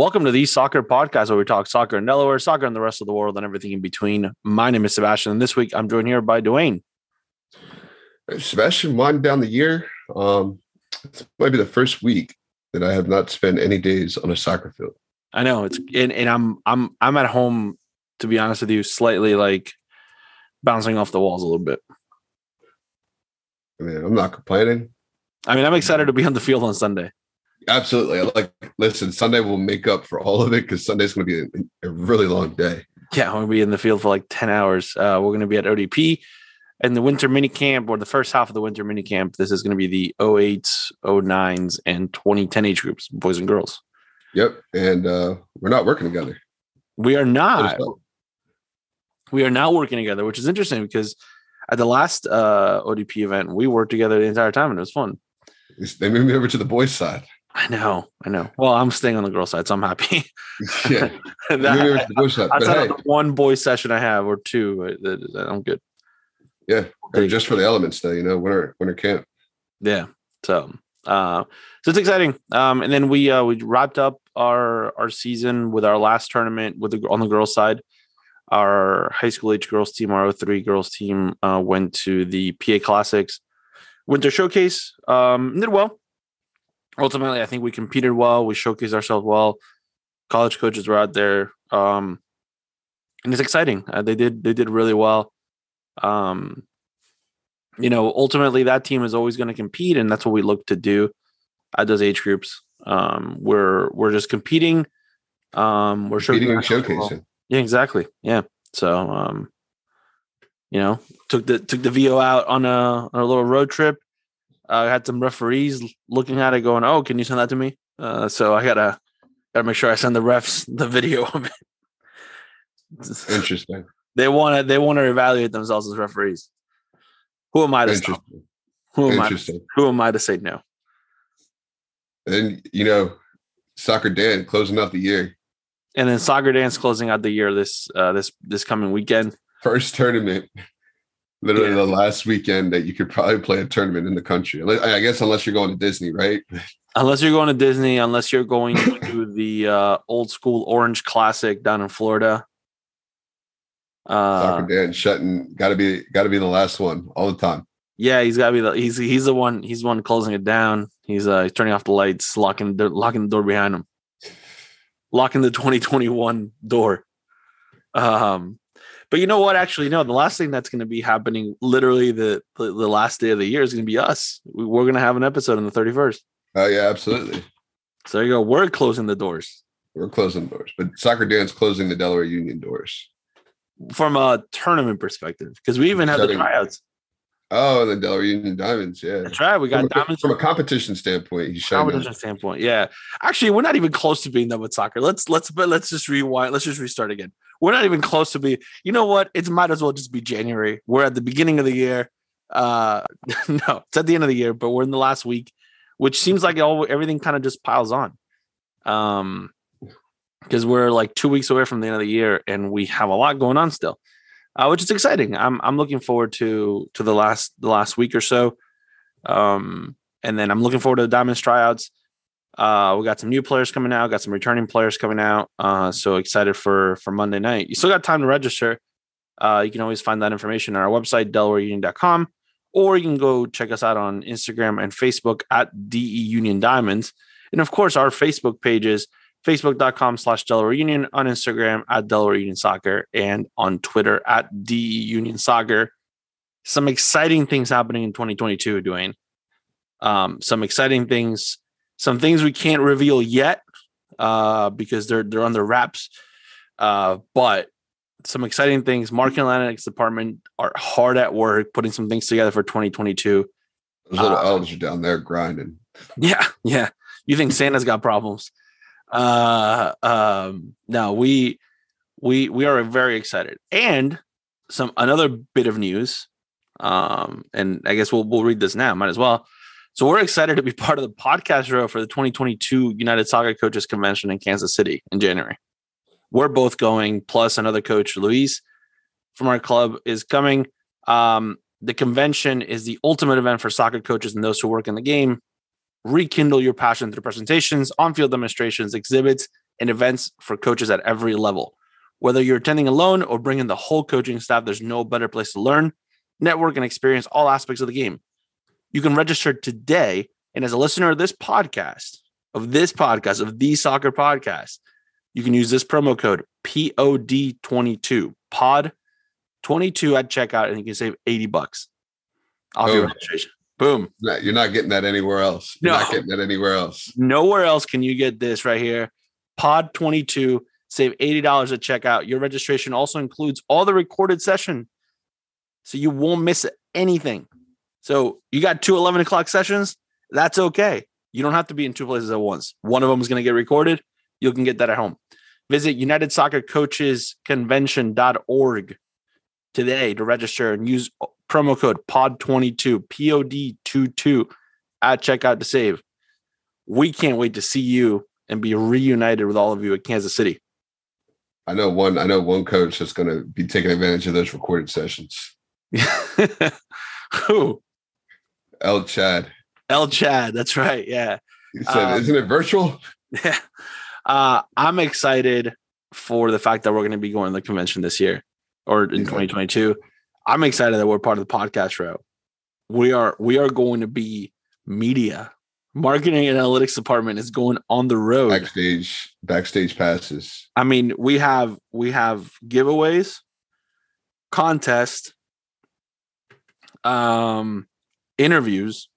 Welcome to the Soccer Podcast, where we talk soccer in Delaware, soccer in the rest of the world, and everything in between. My name is Sebastian, and this week I'm joined here by Dwayne. Sebastian, winding down the year. Um, this might be the first week that I have not spent any days on a soccer field. I know it's and, and I'm I'm I'm at home to be honest with you, slightly like bouncing off the walls a little bit. I mean, I'm not complaining. I mean, I'm excited to be on the field on Sunday. Absolutely. I like listen, Sunday will make up for all of it because Sunday's going to be a, a, really long day. Yeah, we're going to be in the field for like 10 hours. Uh, we're going to be at ODP and the winter mini camp or the first half of the winter mini camp. This is going to be the 08s, 09s, and 2010 age groups, boys and girls. Yep. And uh, we're not working together. We are not. We are not working together, which is interesting because at the last uh, ODP event, we worked together the entire time and it was fun. They moved me over to the boys' side. I know, I know. Well, I'm staying on the girl side, so I'm happy. yeah, that, outside hey. one boy session I have or two, I'm good. Yeah, just for the elements, though, you know, winter winter camp. Yeah, so uh, so it's exciting. Um, and then we uh, we wrapped up our our season with our last tournament with the on the girls side. Our high school age girls team, our 03 girls team, uh, went to the PA Classics Winter Showcase. Um, did well ultimately, I think we competed well. We showcased ourselves well. College coaches were out there, um, and it's exciting. Uh, they did they did really well. Um, you know, ultimately, that team is always going to compete, and that's what we look to do at those age groups. Um, we're we're just competing. Um, we're competing and showcasing. Yeah, exactly. Yeah. So, um, you know, took the took the Veo out on a on a little road trip I had some referees looking at it, going, "Oh, can you send that to me?" Uh, so I gotta gotta make sure I send the refs the video of it. Interesting. they want to they want to evaluate themselves as referees. Who am I to stop? Who am I? To, who am I to say no? And you know, soccer Dan closing out the year, and then soccer Dan's closing out the year this uh, this this coming weekend. First tournament literally yeah. the last weekend that you could probably play a tournament in the country. I guess unless you're going to Disney, right? Unless you're going to Disney, unless you're going to the uh, old school Orange Classic down in Florida. Uh, Soccer Dan shutting got to be got to be the last one all the time. Yeah, he's got to be the he's he's the one he's the one closing it down. He's uh he's turning off the lights, locking the locking the door behind him, locking the 2021 door. Um, but you know what? Actually, no. The last thing that's going to be happening, literally the, the, last day of the year, is going to be us. We, we're going to have an episode on the thirty first. Oh yeah, absolutely. So there you go. We're closing the doors. We're closing doors, but Soccer Dan's closing the Delaware Union doors from a tournament perspective because we even have the tryouts. Oh, the Delaware Union Diamonds, yeah. That's right. We got from diamonds a, from a competition standpoint. He's competition standpoint, yeah. Actually, we're not even close to being done with soccer. Let's let's but let's just rewind. Let's just restart again. We're not even close to be. You know what? It might as well just be January. We're at the beginning of the year. Uh, no, it's at the end of the year, but we're in the last week, which seems like all everything kind of just piles on. Um, because we're like two weeks away from the end of the year, and we have a lot going on still uh, which is exciting. I'm I'm looking forward to to the last the last week or so, um, and then I'm looking forward to the Diamonds tryouts. Uh, we got some new players coming out, got some returning players coming out. Uh, so excited for for Monday night. You still got time to register. Uh, you can always find that information on our website, DelawareUnion.com, or you can go check us out on Instagram and Facebook at DE Union Diamonds. And of course, our Facebook pages facebook.com slash Delaware Union, on Instagram at Delaware Union Soccer, and on Twitter at DE Union Soccer. Some exciting things happening in 2022, Dwayne. Um, some exciting things, some things we can't reveal yet uh, because they're they're under wraps. Uh, but some exciting things. Marketing analytics department are hard at work putting some things together for 2022. Those little uh, elves are down there grinding. Yeah, yeah. You think Santa's got problems? uh um no we we we are very excited and some another bit of news um and i guess we'll we'll read this now might as well so we're excited to be part of the podcast row for the 2022 united soccer coaches convention in kansas city in january we're both going plus another coach luis from our club is coming um the convention is the ultimate event for soccer coaches and those who work in the game rekindle your passion through presentations, on field demonstrations, exhibits, and events for coaches at every level. Whether you're attending alone or bringing the whole coaching staff, there's no better place to learn, network, and experience all aspects of the game. You can register today. And as a listener of this podcast, of this podcast, of the soccer podcast, you can use this promo code POD22, POD22 at checkout, and you can save 80 bucks off your Boom. registration. Boom. You're not getting that anywhere else. You're not getting that anywhere else. Nowhere else can you get this right here. Pod 22, save $80 at checkout. Your registration also includes all the recorded session. So you won't miss anything. So you got two 11 o'clock sessions. That's okay. You don't have to be in two places at once. One of them is going to get recorded. You can get that at home. Visit United Soccer Coaches Convention.org today to register and use promo code POD22, POD22 at checkout to save we can't wait to see you and be reunited with all of you at Kansas City. I know one. I know one coach that's going to be taking advantage of those recorded sessions. Who? El Chad. El Chad. That's right. Yeah. He said, Um, "Isn't it virtual?" Yeah. Uh, I'm excited for the fact that we're going to be going to the convention this year or in Yeah. 2022. I'm excited that we're part of the podcast route. We are we are going to be media. Marketing and analytics department is going on the road. Backstage, backstage passes. I mean, we have we have giveaways, contest, um, interviews.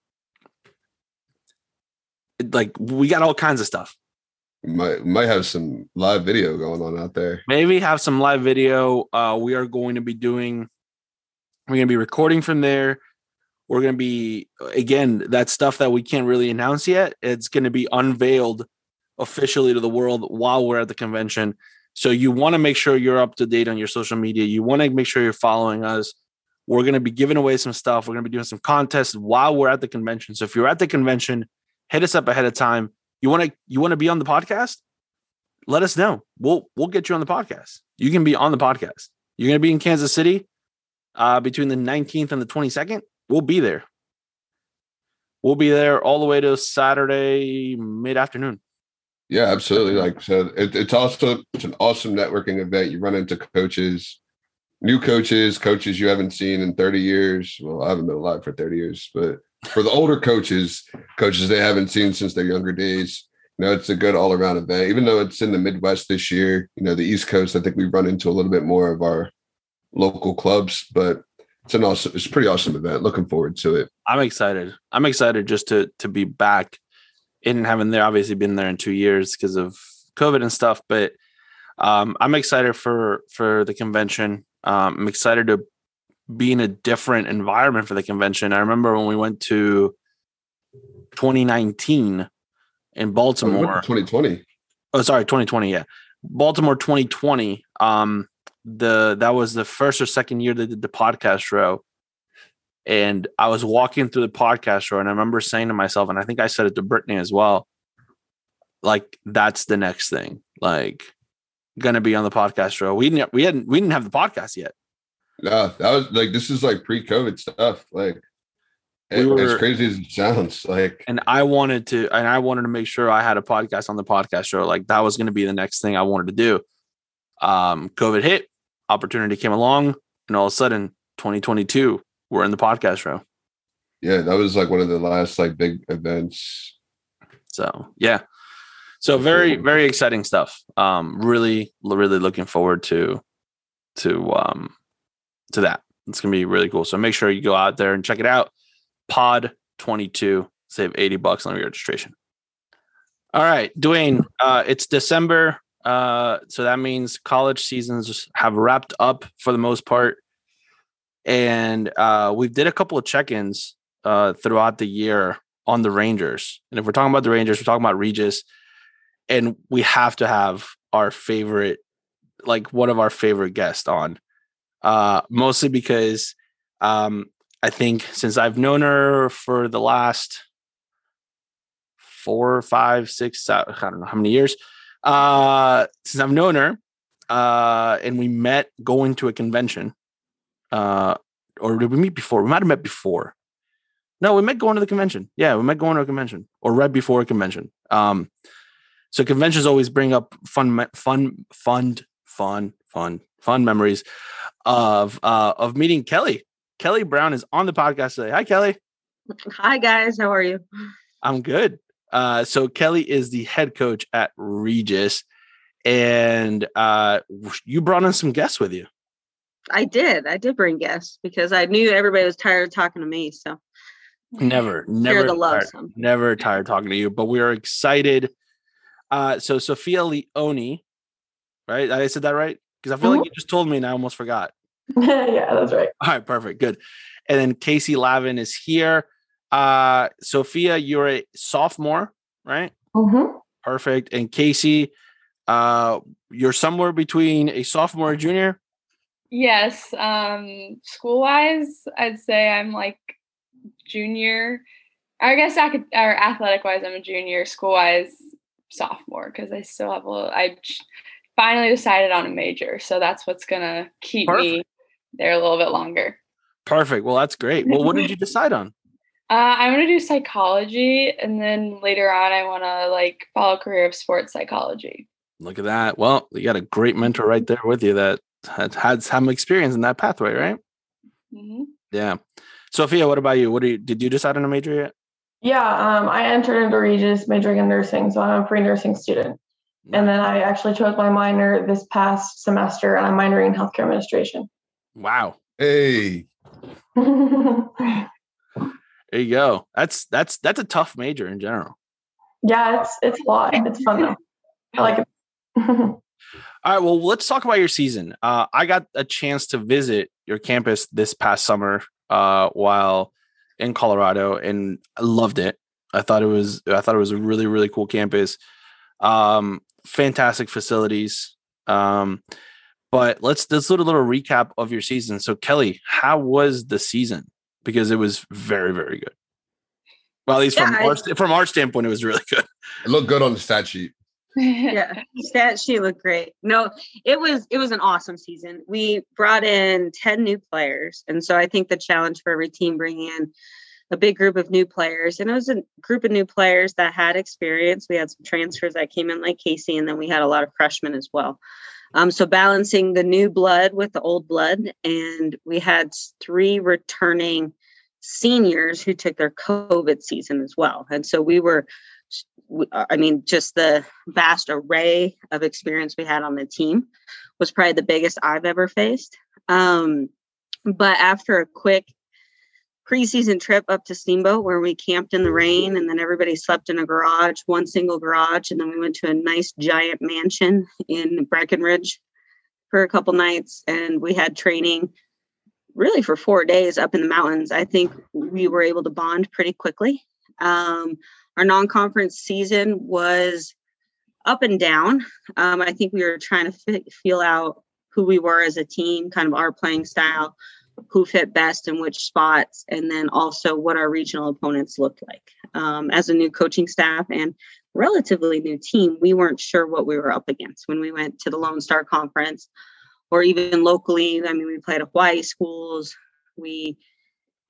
Like we got all kinds of stuff. Might might have some live video going on out there. Maybe have some live video. Uh, we are going to be doing. We're going to be recording from there. We're going to be again that stuff that we can't really announce yet. It's going to be unveiled officially to the world while we're at the convention. So you want to make sure you're up to date on your social media. You want to make sure you're following us. We're going to be giving away some stuff. We're going to be doing some contests while we're at the convention. So if you're at the convention, hit us up ahead of time. You want to you want to be on the podcast? Let us know. We'll we'll get you on the podcast. You can be on the podcast. You're going to be in Kansas City uh, between the 19th and the 22nd. We'll be there. We'll be there all the way to Saturday mid afternoon. Yeah, absolutely. Like so, it, it's also it's an awesome networking event. You run into coaches, new coaches, coaches you haven't seen in 30 years. Well, I haven't been alive for 30 years, but for the older coaches, coaches they haven't seen since their younger days. You know, it's a good all around event. Even though it's in the Midwest this year, you know, the East Coast, I think we run into a little bit more of our local clubs, but it's an awesome, it's pretty awesome event. Looking forward to it. I'm excited. I'm excited just to to be back in having there obviously been there in two years because of COVID and stuff. But um, I'm excited for for the convention. Um, I'm excited to be in a different environment for the convention. I remember when we went to 2019 in Oh, Baltimore. 2020. oh sorry 2020 yeah baltimore 2020 um the that was the first or second year they did the podcast row and i was walking through the podcast row and i remember saying to myself and i think i said it to brittany as well like that's the next thing like gonna be on the podcast show. we didn't we hadn't we didn't have the podcast yet No, that was like this is like pre-COVID stuff. Like We were- as crazy as it sounds, like and i wanted to and i wanted to make sure i had a podcast on the podcast show like that was going to be the next thing i wanted to do um covid hit opportunity came along and all of a sudden 2022 we're in the podcast show yeah, that was like one of the last like big events. so yeah so very very exciting stuff. Um really really looking forward to to um to that. It's gonna be really cool. So make sure you go out there and check it out. Pod 22 save 80 bucks on your registration. All right dwayne uh it's december uh so that means college seasons have wrapped up for the most part. And uh we did a couple of check-ins uh throughout the year on the rangers. And if we're talking about the rangers we're talking about regis and we have to have our favorite like one of our favorite guests on uh mostly because um i think since i've known her for the last four five six i don't know how many years uh since i've known her uh and we met going to a convention uh or did we meet before? We might have met before. No we met going to the convention. Yeah we met going to a convention or right before a convention. Um So conventions always bring up fun, fun, fun, fun, fun, fun memories of uh, of meeting Kelly. Kelly Brown is on the podcast today. Hi, Kelly. Hi, guys. How are you? I'm good. Uh, so Kelly is the head coach at Regis, and uh, you brought in some guests with you. I did. I did bring guests because I knew everybody was tired of talking to me. So never, never, the love, tired, never tired talking to you. But we are excited. Uh, so Sophia Leone, right? I said that right because I feel mm-hmm. like you just told me and I almost forgot. yeah, that's right. All right, perfect, good. And then Casey Lavin is here. Uh, Sophia, you're a sophomore, right? Mm-hmm. Perfect. And Casey, uh, you're somewhere between a sophomore and junior. Yes. Um, school wise, I'd say I'm like junior. I guess I could, or athletic wise, I'm a junior. School wise, sophomore because I still have a little. I finally decided on a major, so that's what's gonna keep Perfect. me there a little bit longer. Perfect. Well, that's great. Well, what did you decide on? Uh, I want to do psychology, and then later on, I want to like follow a career of sports psychology. Look at that. Well, you got a great mentor right there with you that had, had some experience in that pathway, right? Mm-hmm. Yeah. Sophia, what about you? What do you did you decide on a major yet? Yeah, um, I entered into Regis majoring in nursing, so I'm a pre-nursing student. And then I actually chose my minor this past semester, and I'm minoring in healthcare administration. Wow. Hey. there you go. That's that's that's a tough major in general. Yeah, it's it's a lot. It's fun though. I like it. All right, well, let's talk about your season. Uh, I got a chance to visit your campus this past summer uh, while in Colorado, and I loved it. I thought it was I thought it was a really really cool campus. Um, fantastic facilities. Um, but let's let's do a little recap of your season. So Kelly, how was the season? Because it was very very good. Well, at least yeah, from I, our, from our standpoint, it was really good. It looked good on the stat sheet yeah. That she looked great. No it was it was an awesome season. We brought in 10 new players and so i think the challenge for every team bringing in a big group of new players and it was a group of new players that had experience. We had some transfers that came in like casey and then we had a lot of freshmen as well. Um, so balancing the new blood with the old blood and we had three returning seniors who took their covid season as well and so we were uh, I mean, just the vast array of experience we had on the team was probably the biggest I've ever faced. Um, but after a quick preseason trip up to Steamboat where we camped in the rain and then everybody slept in a garage, one single garage, and then we went to a nice giant mansion in Breckenridge for a couple nights and we had training really for four days up in the mountains. I think we were able to bond pretty quickly. Um, our non-conference season was up and down. Um, I think we were trying to f- feel out who we were as a team, kind of our playing style, who fit best in which spots, and then also what our regional opponents looked like. Um, as a new coaching staff and relatively new team, we weren't sure what we were up against when we went to the Lone Star Conference or even locally. I mean, we played Hawaii schools. We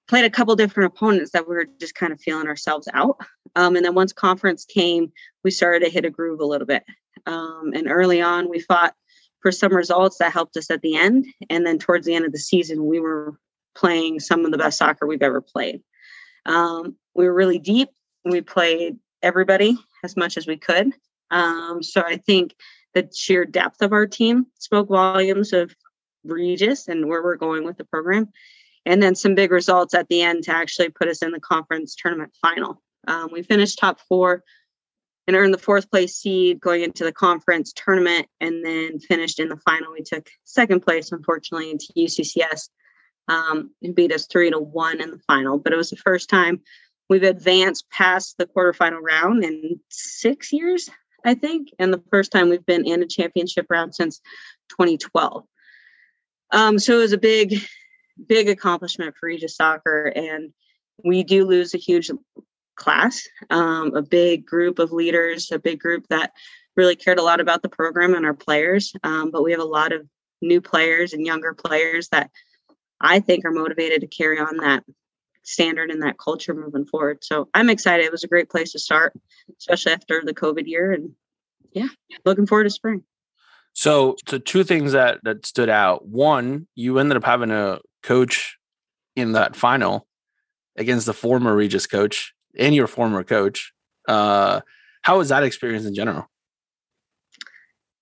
played a couple different opponents that we were just kind of feeling ourselves out. Um, and then once conference came, we started to hit a groove a little bit. Um, and early on, we fought for some results that helped us at the end. And then towards the end of the season, we were playing some of the best soccer we've ever played. Um, we were really deep. We played everybody as much as we could. Um, so I think the sheer depth of our team spoke volumes of Regis and where we're going with the program and then some big results at the end to actually put us in the conference tournament final. Um, we finished top four and earned the fourth place seed going into the conference tournament, and then finished in the final. We took second place, unfortunately, into UCCS, um, and beat us three to one in the final. But it was the first time we've advanced past the quarterfinal round in six years, I think, and the first time we've been in a championship round since 2012. Um, so it was a big big accomplishment for Regis Soccer. And we do lose a huge class, um, a big group of leaders, a big group that really cared a lot about the program and our players. Um, but we have a lot of new players and younger players that I think are motivated to carry on that standard in that culture moving forward. So I'm excited. It was a great place to start, especially after the COVID year. And yeah, looking forward to spring. So, so two things that that stood out. One, you ended up having a coach in that final against the former Regis coach and your former coach. Uh, how was that experience in general?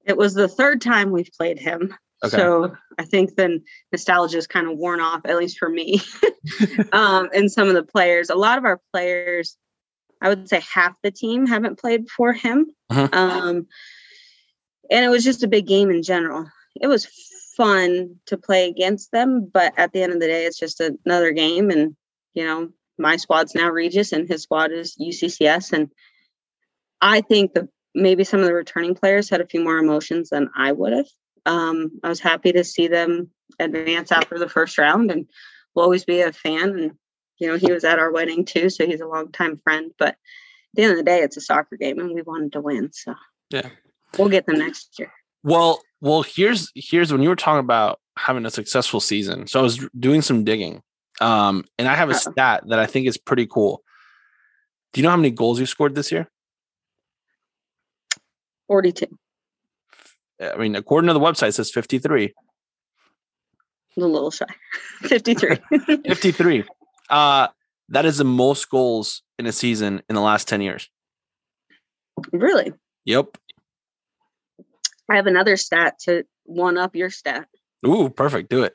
It was the third time we've played him. Okay. So I think the nostalgia is kind of worn off, at least for me, um, and some of the players. A lot of our players, I would say half the team haven't played for him. Mhm. Um, and it was just a big game in general. It was fun to play against them, but at the end of the day, it's just another game. And, you know, my squad's now Regis and his squad is UCCS. And I think that maybe some of the returning players had a few more emotions than I would have. Um, I was happy to see them advance after the first round and will always be a fan. And, you know, he was at our wedding too, so he's a longtime friend. But at the end of the day, it's a soccer game and we wanted to win. So Yeah. we'll get them next year. Well, well, here's here's when you were talking about having a successful season. So I was doing some digging, um, and I have a Uh-oh. stat that I think is pretty cool. Do you know how many goals you scored this year? 42. I mean, according to the website, it says 53. A little shy. 53. 53. Uh, that is the most goals in a season in the last 10 years. really? Yep. I have another stat to one up your stat. Ooh, perfect. Do it.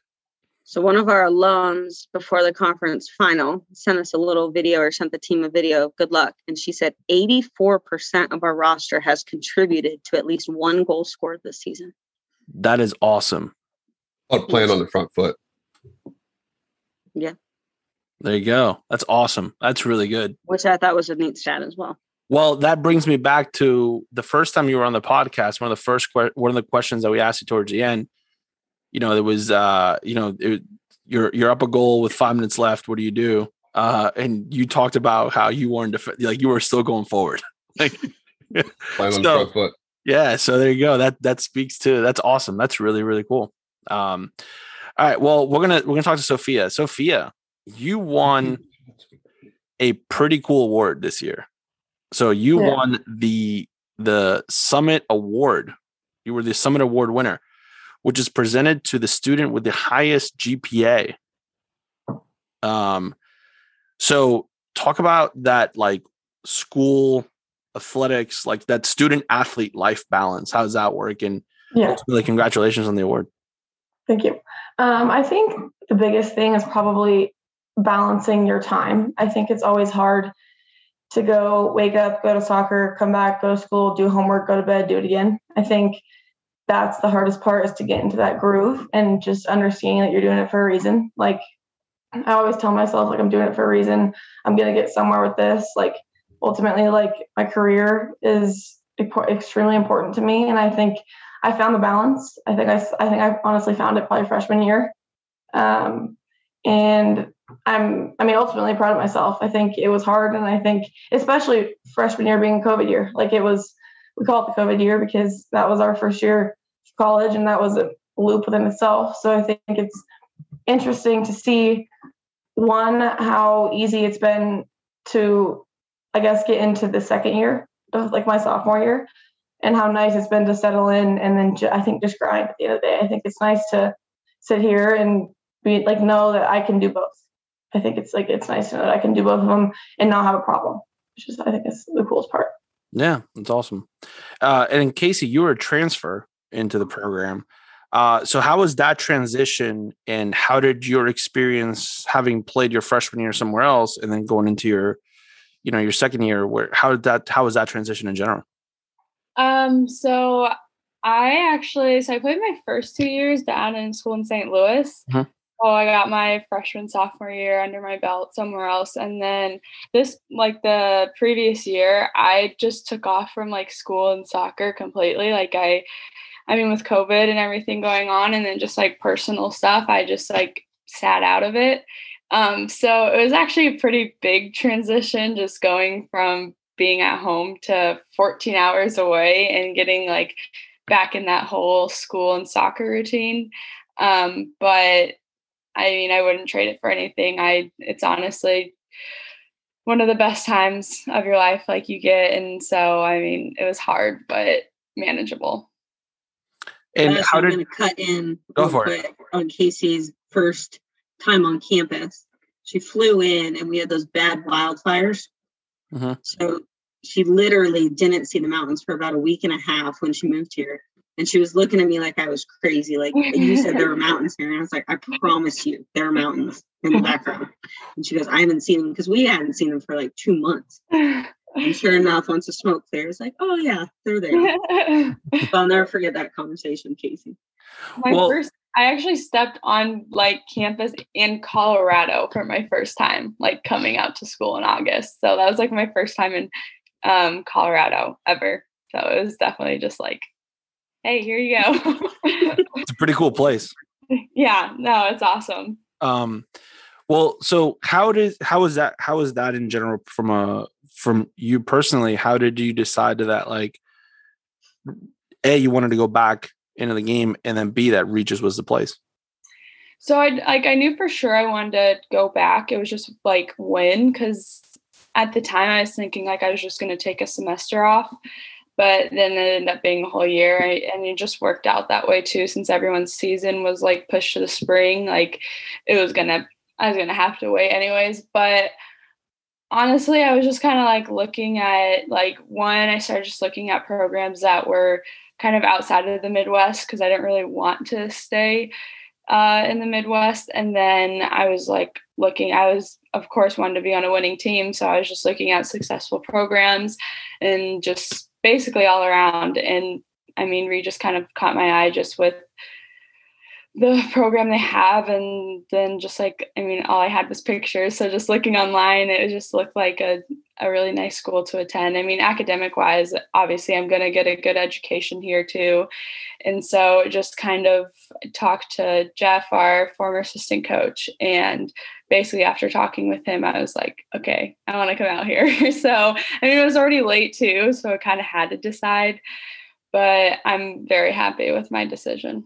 So one of our alums before the conference final sent us a little video or sent the team a video. Good luck. And she said 84% of our roster has contributed to at least one goal scored this season. That is awesome. Called playing on the front foot. Yeah. There you go. That's awesome. That's really good. Which I thought was a neat stat as well. Well, that brings me back to the first time you were on the podcast. One of the first que- one of the questions that we asked you towards the end. You know, there was uh, you know, it, you're you're up a goal with five minutes left. What do you do? Uh, and you talked about how you weren't def- like you were still going forward. like, Playing on So- the foot. yeah. So there you go. That that speaks to that's awesome. That's really really cool. Um, all right. Well, we're gonna we're gonna talk to Sophia. Sophia, you won a pretty cool award this year. So you Yeah. won the the Summit Award. You were the Summit Award winner, which is presented to the student with the highest GPA. Um, so talk about that like school athletics, like that student athlete life balance. How does that work? And Yeah. ultimately, congratulations on the award. Thank you. Um, I think the biggest thing is probably balancing your time. I think it's always hard to go wake up, go to soccer, come back, go to school, do homework, go to bed, do it again. I think that's the hardest part is to get into that groove and just understanding that you're doing it for a reason. Like I always tell myself, like I'm doing it for a reason. I'm gonna get somewhere with this. Like ultimately, like my career is extremely important to me, and I think I found the balance. I think I, I think I honestly found it probably freshman year. Um, and I'm, I mean, ultimately proud of myself. I think it was hard. And I think, especially freshman year being COVID year, like it was, we call it the COVID year because that was our first year college and that was a loop within itself. So I think it's interesting to see one, how easy it's been to, I guess, get into the second year of like my sophomore year and how nice it's been to settle in and then ju- I think just grind at the end of the day. I think it's nice to sit here and be like know that I can do both. I think it's like it's nice to know that I can do both of them and not have a problem, which is I think is the coolest part. Yeah, that's awesome. Uh, and Casey, you were a transfer into the program. Uh, so how was that transition and how did your experience having played your freshman year somewhere else and then going into your, you know, your second year where how did that how was that transition in general? Um, so I actually so I played my first two years down in school in St. Louis. Mhm. Oh, I got my freshman sophomore year under my belt somewhere else, and then this like the previous year, I just took off from like school and soccer completely. Like I, I mean, with COVID and everything going on, and then just like personal stuff, I just like sat out of it. Um, so it was actually a pretty big transition, just going from being at home to 14 hours away and getting like back in that whole school and soccer routine. Um, but I mean, I wouldn't trade it for anything. I, it's honestly one of the best times of your life, like you get. And so, I mean, it was hard, but manageable. And how I'm did gonna cut in Go real for it. on Casey's first time on campus. She flew in and we had those bad wildfires. Mhm. So she literally didn't see the mountains for about a week and a half when she moved here. And she was looking at me like I was crazy. Like you said there were mountains here. And I was like, I promise you there are mountains in the background. And she goes, I haven't seen them because we hadn't seen them for like two months. And sure enough, once the smoke clears, like, oh yeah, they're there. So I'll never forget that conversation, Casey. my Well- first I actually stepped on like campus in Colorado for my first time, like coming out to school in August. So that was like my first time in um, Colorado ever. So it was definitely just like, hey, here you go. it's a pretty cool place. yeah, no, it's awesome. Um, well, so how did how was that how was that in general from a from you personally? How did you decide to that like a you wanted to go back into the game and then b that Regis was the place? So I like I knew for sure I wanted to go back. It was just like when because at the time I was thinking like I was just going to take a semester off, but then it ended up being a whole year, and it just worked out that way too. Since everyone's season was like pushed to the spring, like it was gonna I was gonna have to wait anyways. But honestly, I was just kind of like looking at like one. I started just looking at programs that were kind of outside of the Midwest because I didn't really want to stay uh, in the Midwest. And then I was like looking, I was, of course, wanted to be on a winning team. So I was just looking at successful programs and just basically all around. And I mean, Regis kind of caught my eye just with the program they have. And then just like, I mean, all I had was pictures. So just looking online, it just looked like a, a really nice school to attend. I mean, academic wise, obviously, I'm going to get a good education here too. And so just kind of talked to Jeff, our former assistant coach, and basically after talking with him, I was like, okay, I want to come out here. so I mean, it was already late too, so I kind of had to decide. But I'm very happy with my decision.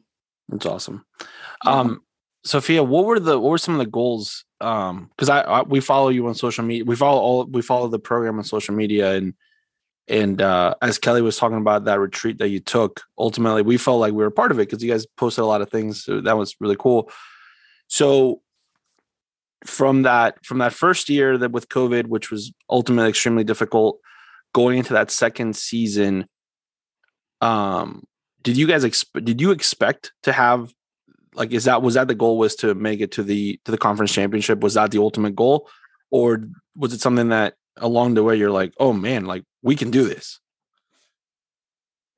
That's awesome. Um, Sophia, what were the what were some of the goals? Um, because I, I we follow you on social media. We follow all we follow the program on social media, and and uh, as Kelly was talking about that retreat that you took, ultimately we felt like we were part of it because you guys posted a lot of things. So that was really cool. So from that from that first year that with COVID, which was ultimately extremely difficult, going into that second season, um, did you guys exp- did you expect to have like is that was that the goal was to make it to the to the conference championship? Was that the ultimate goal? Or was it something that along the way you're like oh man like we can do this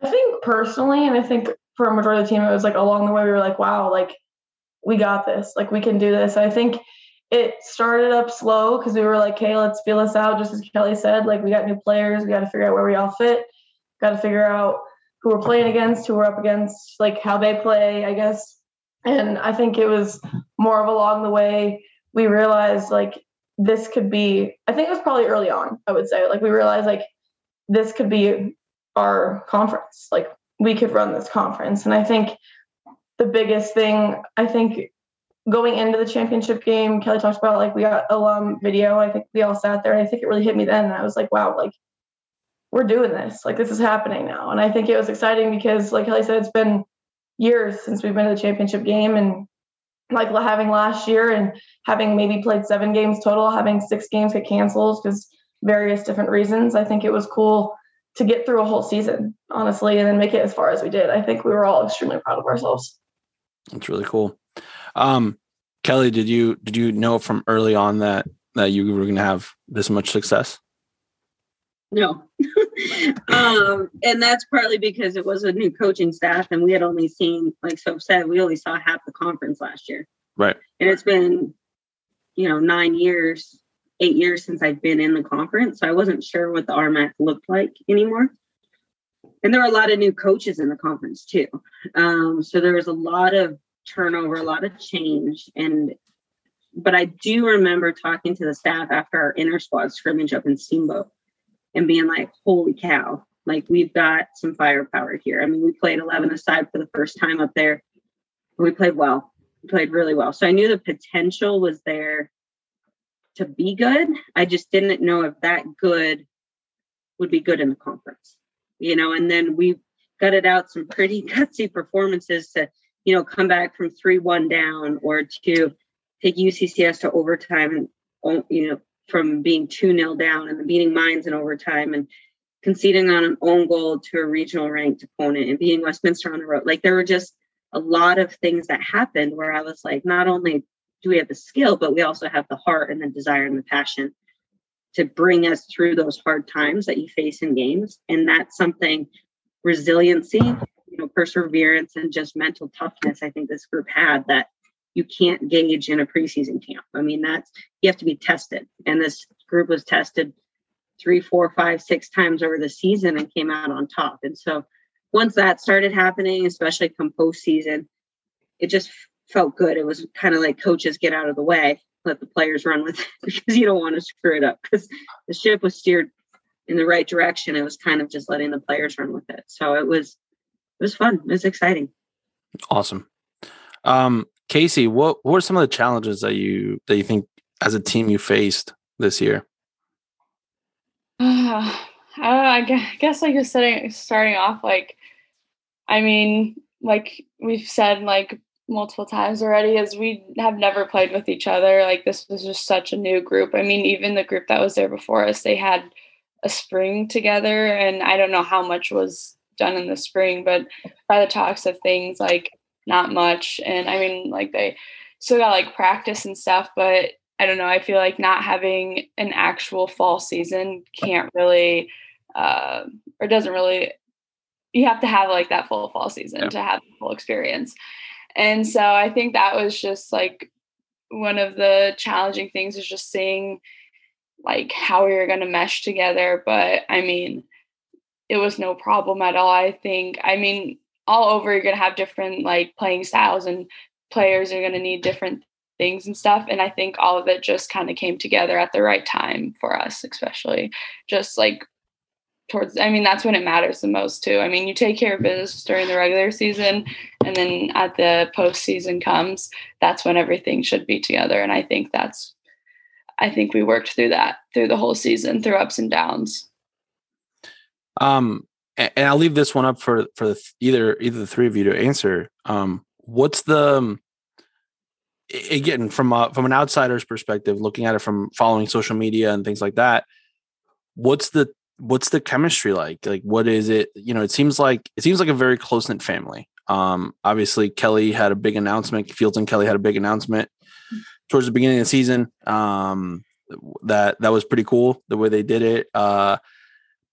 I think personally, and I think for a majority of the team, it was like along the way we were like, wow, like we got this, like we can do this. I think it started up slow because we were like, hey, let's feel this out. Just as Kelly said, like we got new players, we got to figure out where we all fit, got to figure out who we're playing against, who we're up against, like how they play, I guess. And I think it was more of along the way we realized like this could be. I think it was probably early on. I would say like we realized like this could be our conference. Like we could run this conference. And I think the biggest thing, I think going into the championship game, Kelly talked about like we got alum video. I think we all sat there and I think it really hit me then. And I was like, wow, like we're doing this. Like this is happening now. And I think it was exciting because like Kelly said, it's been years since we've been to the championship game and like having last year and having maybe played seven games total, having six games get canceled because various different reasons. I think it was cool to get through a whole season, honestly, and then make it as far as we did. I think we were all extremely proud of ourselves. that's really cool um kelly did you did you know from early on that that you were going to have this much success No. um, and that's partly because it was a new coaching staff and we had only seen, like so said, we only saw half the conference last year. right And it's been, you know, nine years, eight years since I've been in the conference. So I wasn't sure what the RMAC looked like anymore. And there were a lot of new coaches in the conference too. Um, so there was a lot of turnover, a lot of change. And but I do remember talking to the staff after our inter squad scrimmage up in Steamboat and being like, holy cow, like we've got some firepower here. I mean, we played 11 aside for the first time up there. We played well, we played really well. So I knew the potential was there to be good. I just didn't know if that good would be good in the conference, you know. And then we gutted out some pretty gutsy performances to, you know, come back from 3 1 down or to take UCCS to overtime and, you know, from being 2 0 down and beating Mines in overtime and conceding on an own goal to a regional ranked opponent and beating Westminster on the road. Like there were just a lot of things that happened where I was like, not only do we have the skill, but we also have the heart and the desire and the passion to bring us through those hard times that you face in games. And that's something resiliency, you know, perseverance and just mental toughness. I think this group had that you can't gauge in a preseason camp. I mean, that's you have to be tested. And this group was tested three, four, five, six times over the season and came out on top. And so once that started happening, especially come postseason, it just felt good. It was kind of like coaches get out of the way, let the players run with it because you don't want to screw it up because the ship was steered in the right direction. It was kind of just letting the players run with it. So it was it was fun. It was exciting. Awesome. Um, Casey, what, what were some of the challenges that you that you think as a team you faced this year? Uh, I guess like just starting starting off like I mean like we've said like multiple times already is we have never played with each other like this was just such a new group i mean even the group that was there before us they had a spring together and i don't know how much was done in the spring but by the talks of things like not much and i mean like they still got like practice and stuff but i don't know i feel like not having an actual fall season can't really uh, or doesn't really you have to have like that full fall season yeah. to have the full experience and so I think that was just like one of the challenging things is just seeing like how we were going to mesh together. But I mean, it was no problem at all. I think, I mean, all over, you're going to have different like playing styles and players are going to need different things and stuff. And I think all of it just kind of came together at the right time for us, especially just like towards i mean that's when it matters the most too i mean you take care of business during the regular season and then at the postseason comes that's when everything should be together and i think that's i think we worked through that through the whole season through ups and downs um and i'll leave this one up for for the, either either the three of you to answer um what's the um, again from a, from an outsider's perspective looking at it from following social media and things like that what's the what's the chemistry like? Like, what is it? You know, it seems like it seems like a very close knit family. Um, obviously, Kelly had a big announcement. Fields and Kelly had a big announcement towards the beginning of the season. Um, that that was pretty cool the way they did it. Uh,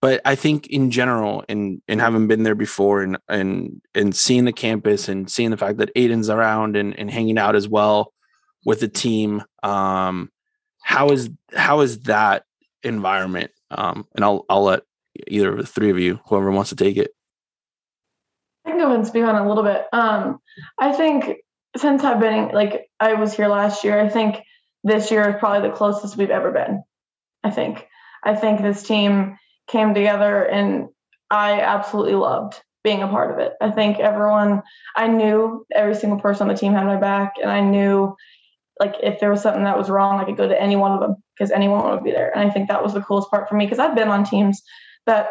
but I think in general, and and having been there before, and and and seeing the campus, and seeing the fact that Aiden's around and and hanging out as well with the team, um, how is how is that environment um, and I'll I'll let either of the three of you, whoever wants to take it. I can go and speak on a little bit. Um, I think since I've been like I was here last year, I think this year is probably the closest we've ever been. I think. I think this team came together and I absolutely loved being a part of it. I think everyone I knew every single person on the team had my back and I knew like if there was something that was wrong, I could go to any one of them because anyone would be there. And I think that was the coolest part for me because I've been on teams that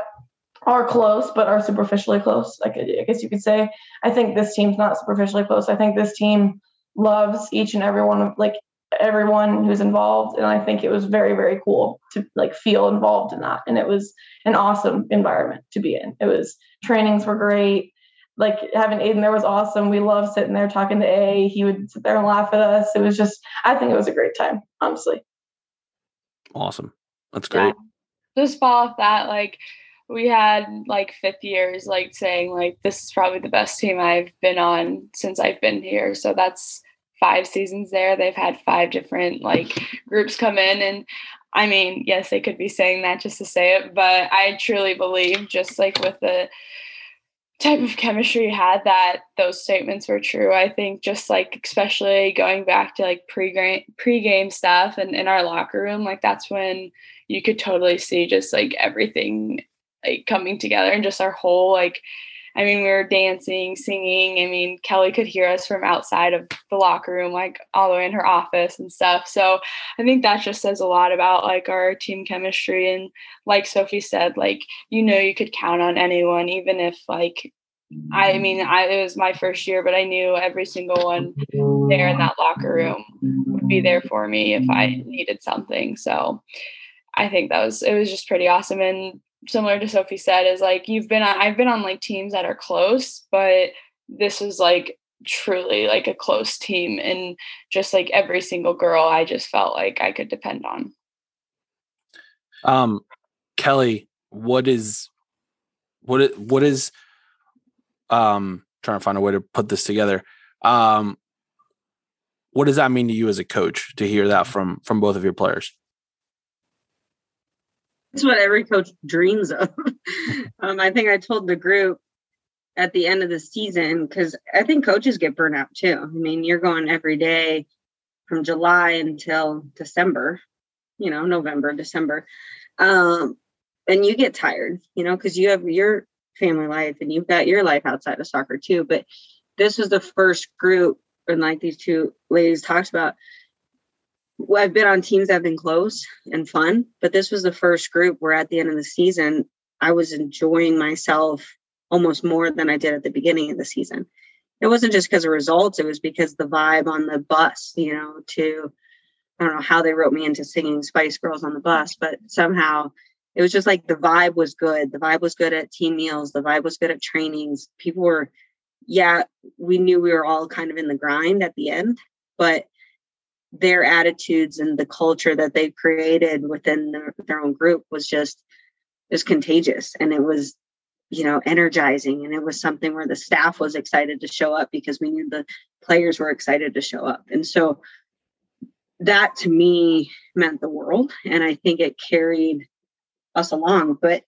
are close but are superficially close. Like I guess you could say. I think this team's not superficially close. I think this team loves each and every one of like everyone who's involved and i think it was very very cool to like feel involved in that and it was an awesome environment to be in it was trainings were great like having Aiden there was awesome. We loved sitting there talking to A. He would sit there and laugh at us. It was just, I think it was a great time, honestly. Awesome. That's great. Yeah. Just follow that, like we had like fifth years, like saying like this is probably the best team I've been on since I've been here. So that's five seasons there. They've had five different like groups come in and I mean, yes, they could be saying that just to say it, but I truly believe just like with the type of chemistry you had that those statements were true. I think just like especially going back to like pre-game pre-game stuff and in our locker room, like that's when you could totally see just like everything like coming together and just our whole like I mean, we were dancing, singing. I mean, Kelly could hear us from outside of the locker room, like all the way in her office and stuff. So I think that just says a lot about like our team chemistry. And like Sophie said, like, you know, you could count on anyone, even if like I mean, I, it was my first year, but I knew every single one there in that locker room would be there for me if I needed something. So I think that was, it was just pretty awesome. And similar to Sophie said, is like, you've been on, I've been on like teams that are close, but this was like truly like a close team. And just like every single girl, I just felt like I could depend on. Um, Kelly, what is, what, is, what is, um trying to find a way to put this together um what does that mean to you as a coach to hear that from from both of your players it's what every coach dreams of. Um, i think i told the group at the end of the season because i think coaches get burnt out too. I mean you're going every day from july until december you know november december. Um and you get tired you know because you have your family life and you've got your life outside of soccer too. But this was the first group, and like these two ladies talked about, well, I've been on teams that have been close and fun, but this was the first group where at the end of the season, I was enjoying myself almost more than I did at the beginning of the season. It wasn't just because of results, it was because the vibe on the bus, you know, to I don't know how they wrote me into singing Spice Girls on the bus, but somehow it was just like the vibe was good. The vibe was good at team meals. The vibe was good at trainings. People were, yeah, we knew we were all kind of in the grind at the end, but their attitudes and the culture that they created within their, their own group was just was contagious and it was you know energizing and it was something where the staff was excited to show up because we knew the players were excited to show up and so that to me meant the world and i think it carried us along. But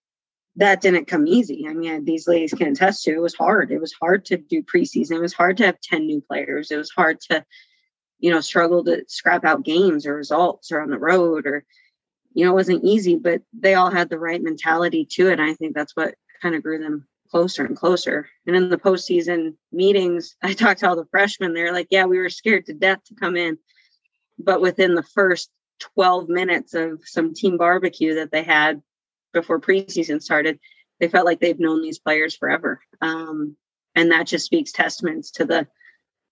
that didn't come easy. I mean, these ladies can attest to it was hard. It was hard to do preseason. It was hard to have 10 new players. It was hard to, you know, struggle to scrap out games or results or on the road or, you know, it wasn't easy, but they all had the right mentality to it. And I think that's what kind of grew them closer and closer. And in the postseason meetings, I talked to all the freshmen. They're like, yeah, we were scared to death to come in. But within the first 12 minutes of some team barbecue that they had, before preseason started, they felt like they've known these players forever. Um, and that just speaks testaments to the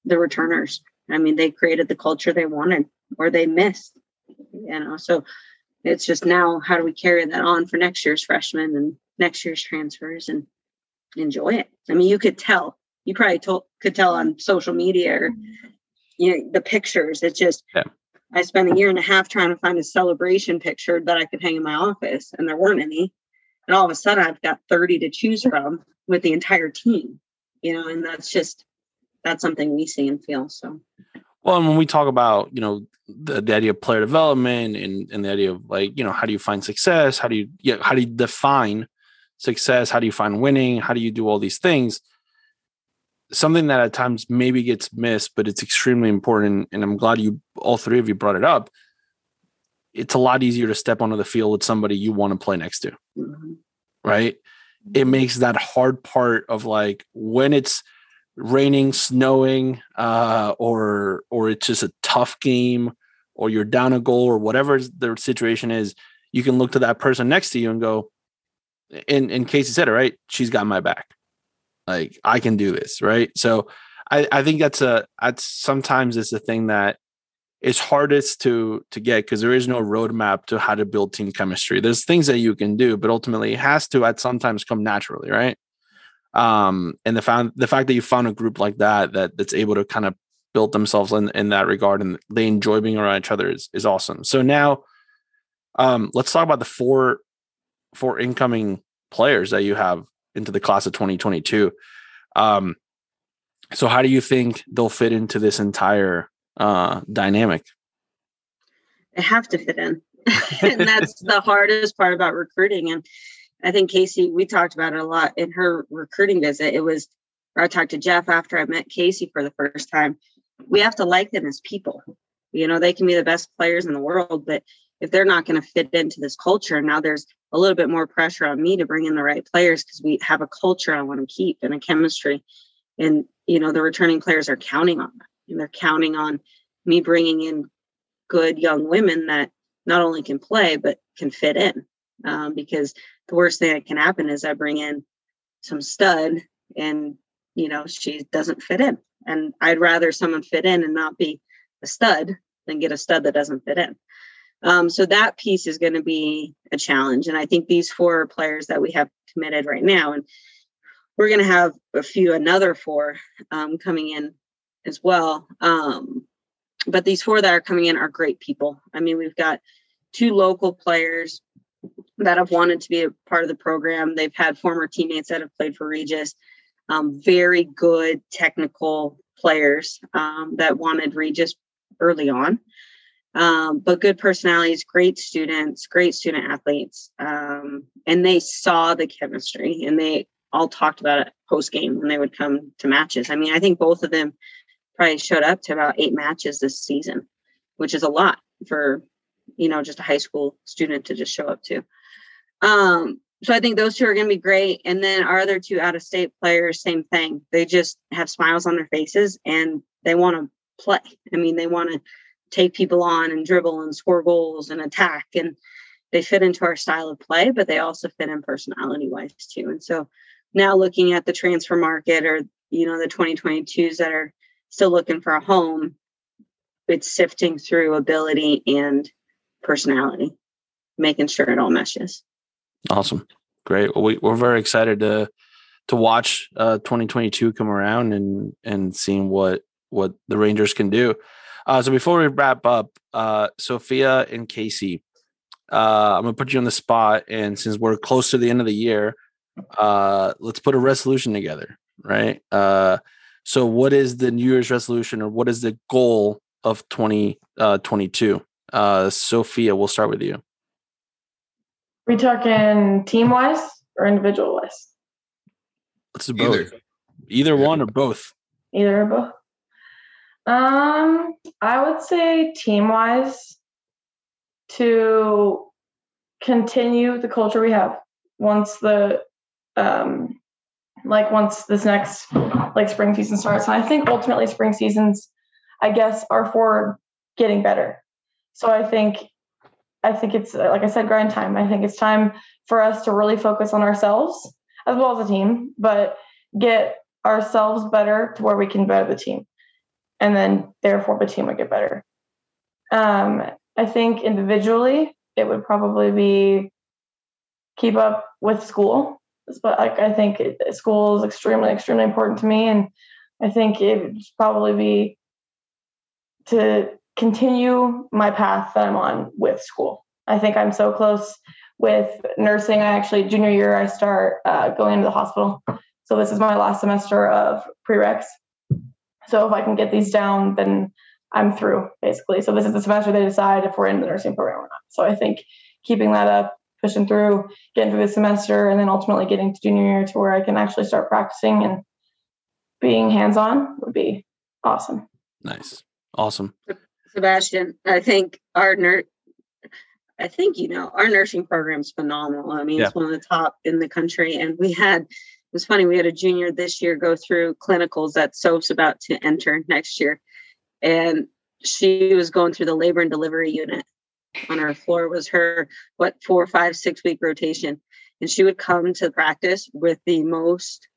the returners. I mean, they created the culture they wanted or they missed. You know, so it's just now how do we carry that on for next year's freshmen and next year's transfers and enjoy it. I mean, you could tell. You probably told, could tell on social media or you know the pictures. It's just yeah. I spent a year and a half trying to find a celebration picture that I could hang in my office, and there weren't any. And all of a sudden, I've got 30 to choose from with the entire team, you know, and that's just that's something we see and feel. So, well, and when we talk about, you know, the, the idea of player development and, and the idea of like, you know, how do you find success? How do you, yeah, how do you define success? How do you find winning? How do you do all these things? something that at times maybe gets missed, but it's extremely important. And I'm glad you, all three of you, brought it up. It's a lot easier to step onto the field with somebody you want to play next to, mm-hmm. right? It makes that hard part of like when it's raining, snowing, uh, or or it's just a tough game, or you're down a goal, or whatever the situation is. You can look to that person next to you and go, in in Casey said it right, she's got my back like I can do this, right? So I, I think that's a that's sometimes it's a thing that is hardest to to get because there is no roadmap to how to build team chemistry. There's things that you can do, but ultimately it has to at sometimes come naturally, right? Um, and the found the fact that you found a group like that that that's able to kind of build themselves in, in that regard and they enjoy being around each other is is awesome. So now um let's talk about the four four incoming players that you have into the class of 2022. Um, so how do you think they'll fit into this entire uh, dynamic? They have to fit in. and that's the hardest part about recruiting. And I think Casey, we talked about it a lot in her recruiting visit. It was I talked to Jeff after I met Casey for the first time. We have to like them as people. You know, they can be the best players in the world, but if they're not going to fit into this culture, now there's a little bit more pressure on me to bring in the right players because we have a culture I want to keep and a chemistry. And, you know, the returning players are counting on that. And they're counting on me bringing in good young women that not only can play, but can fit in. Um, because the worst thing that can happen is I bring in some stud and you know, she doesn't fit in. And I'd rather someone fit in and not be a stud than get a stud that doesn't fit in. Um, so that piece is going to be a challenge. And I think these four players that we have committed right now, and we're going to have a few, another four um, coming in as well. Um, but these four that are coming in are great people. I mean, we've got two local players that have wanted to be a part of the program. They've had former teammates that have played for Regis, um, very good technical players um, that wanted Regis early on. Um, but good personalities, great students, great student athletes. Um, and they saw the chemistry and they all talked about it post game when they would come to matches. I mean, I think both of them probably showed up to about eight matches this season, which is a lot for, you know, just a high school student to just show up to. Um, so I think those two are going to be great. And then our other two out of state players, same thing. They just have smiles on their faces and they want to play. I mean, they want to take people on and dribble and score goals and attack. And they fit into our style of play, but they also fit in personality wise too. And so now looking at the transfer market or, you know, the 2022s that are still looking for a home, it's sifting through ability and personality, making sure it all meshes. Awesome. Great. Well, we, we're very excited to to watch uh, 2022 come around and and seeing what what the Rangers can do. Uh, so before we wrap up, uh, Sophia and Casey, uh, I'm gonna put you on the spot, and since we're close to the end of the year, uh, let's put a resolution together, right? Uh, so, what is the New Year's resolution, or what is the goal of 2022? Uh, Sophia, we'll start with you. We talking team wise or individual wise? Let's do both. Either, Either one or both. Either or both. Um, I would say team wise to continue the culture we have once the um like once this next like spring season starts. And I think ultimately spring seasons, I guess, are for getting better. So I think I think it's like I said, grind time. I think it's time for us to really focus on ourselves as well as a team, but get ourselves better to where we can better the team. And then therefore the team would get better. Um, I think individually it would probably be keep up with school. But like I think school is extremely, extremely important to me. And I think it would probably be to continue my path that I'm on with school. I think I'm so close with nursing. I actually, junior year, I start uh, going into the hospital. So this is my last semester of prereqs. So if I can get these down, then I'm through basically. So this is the semester they decide if we're in the nursing program or not. So I think keeping that up, pushing through, getting through the semester, and then ultimately getting to junior year to where I can actually start practicing and being hands on would be awesome. Nice. Awesome. Sebastian, I think our nurse, I think you know our nursing program is phenomenal. I mean, yeah. it's one of the top in the country, and we had. It was funny. We had a junior this year go through clinicals that Soph's about to enter next year, and she was going through the labor and delivery unit. On our floor was her what four, five, six week rotation, and she would come to practice with the most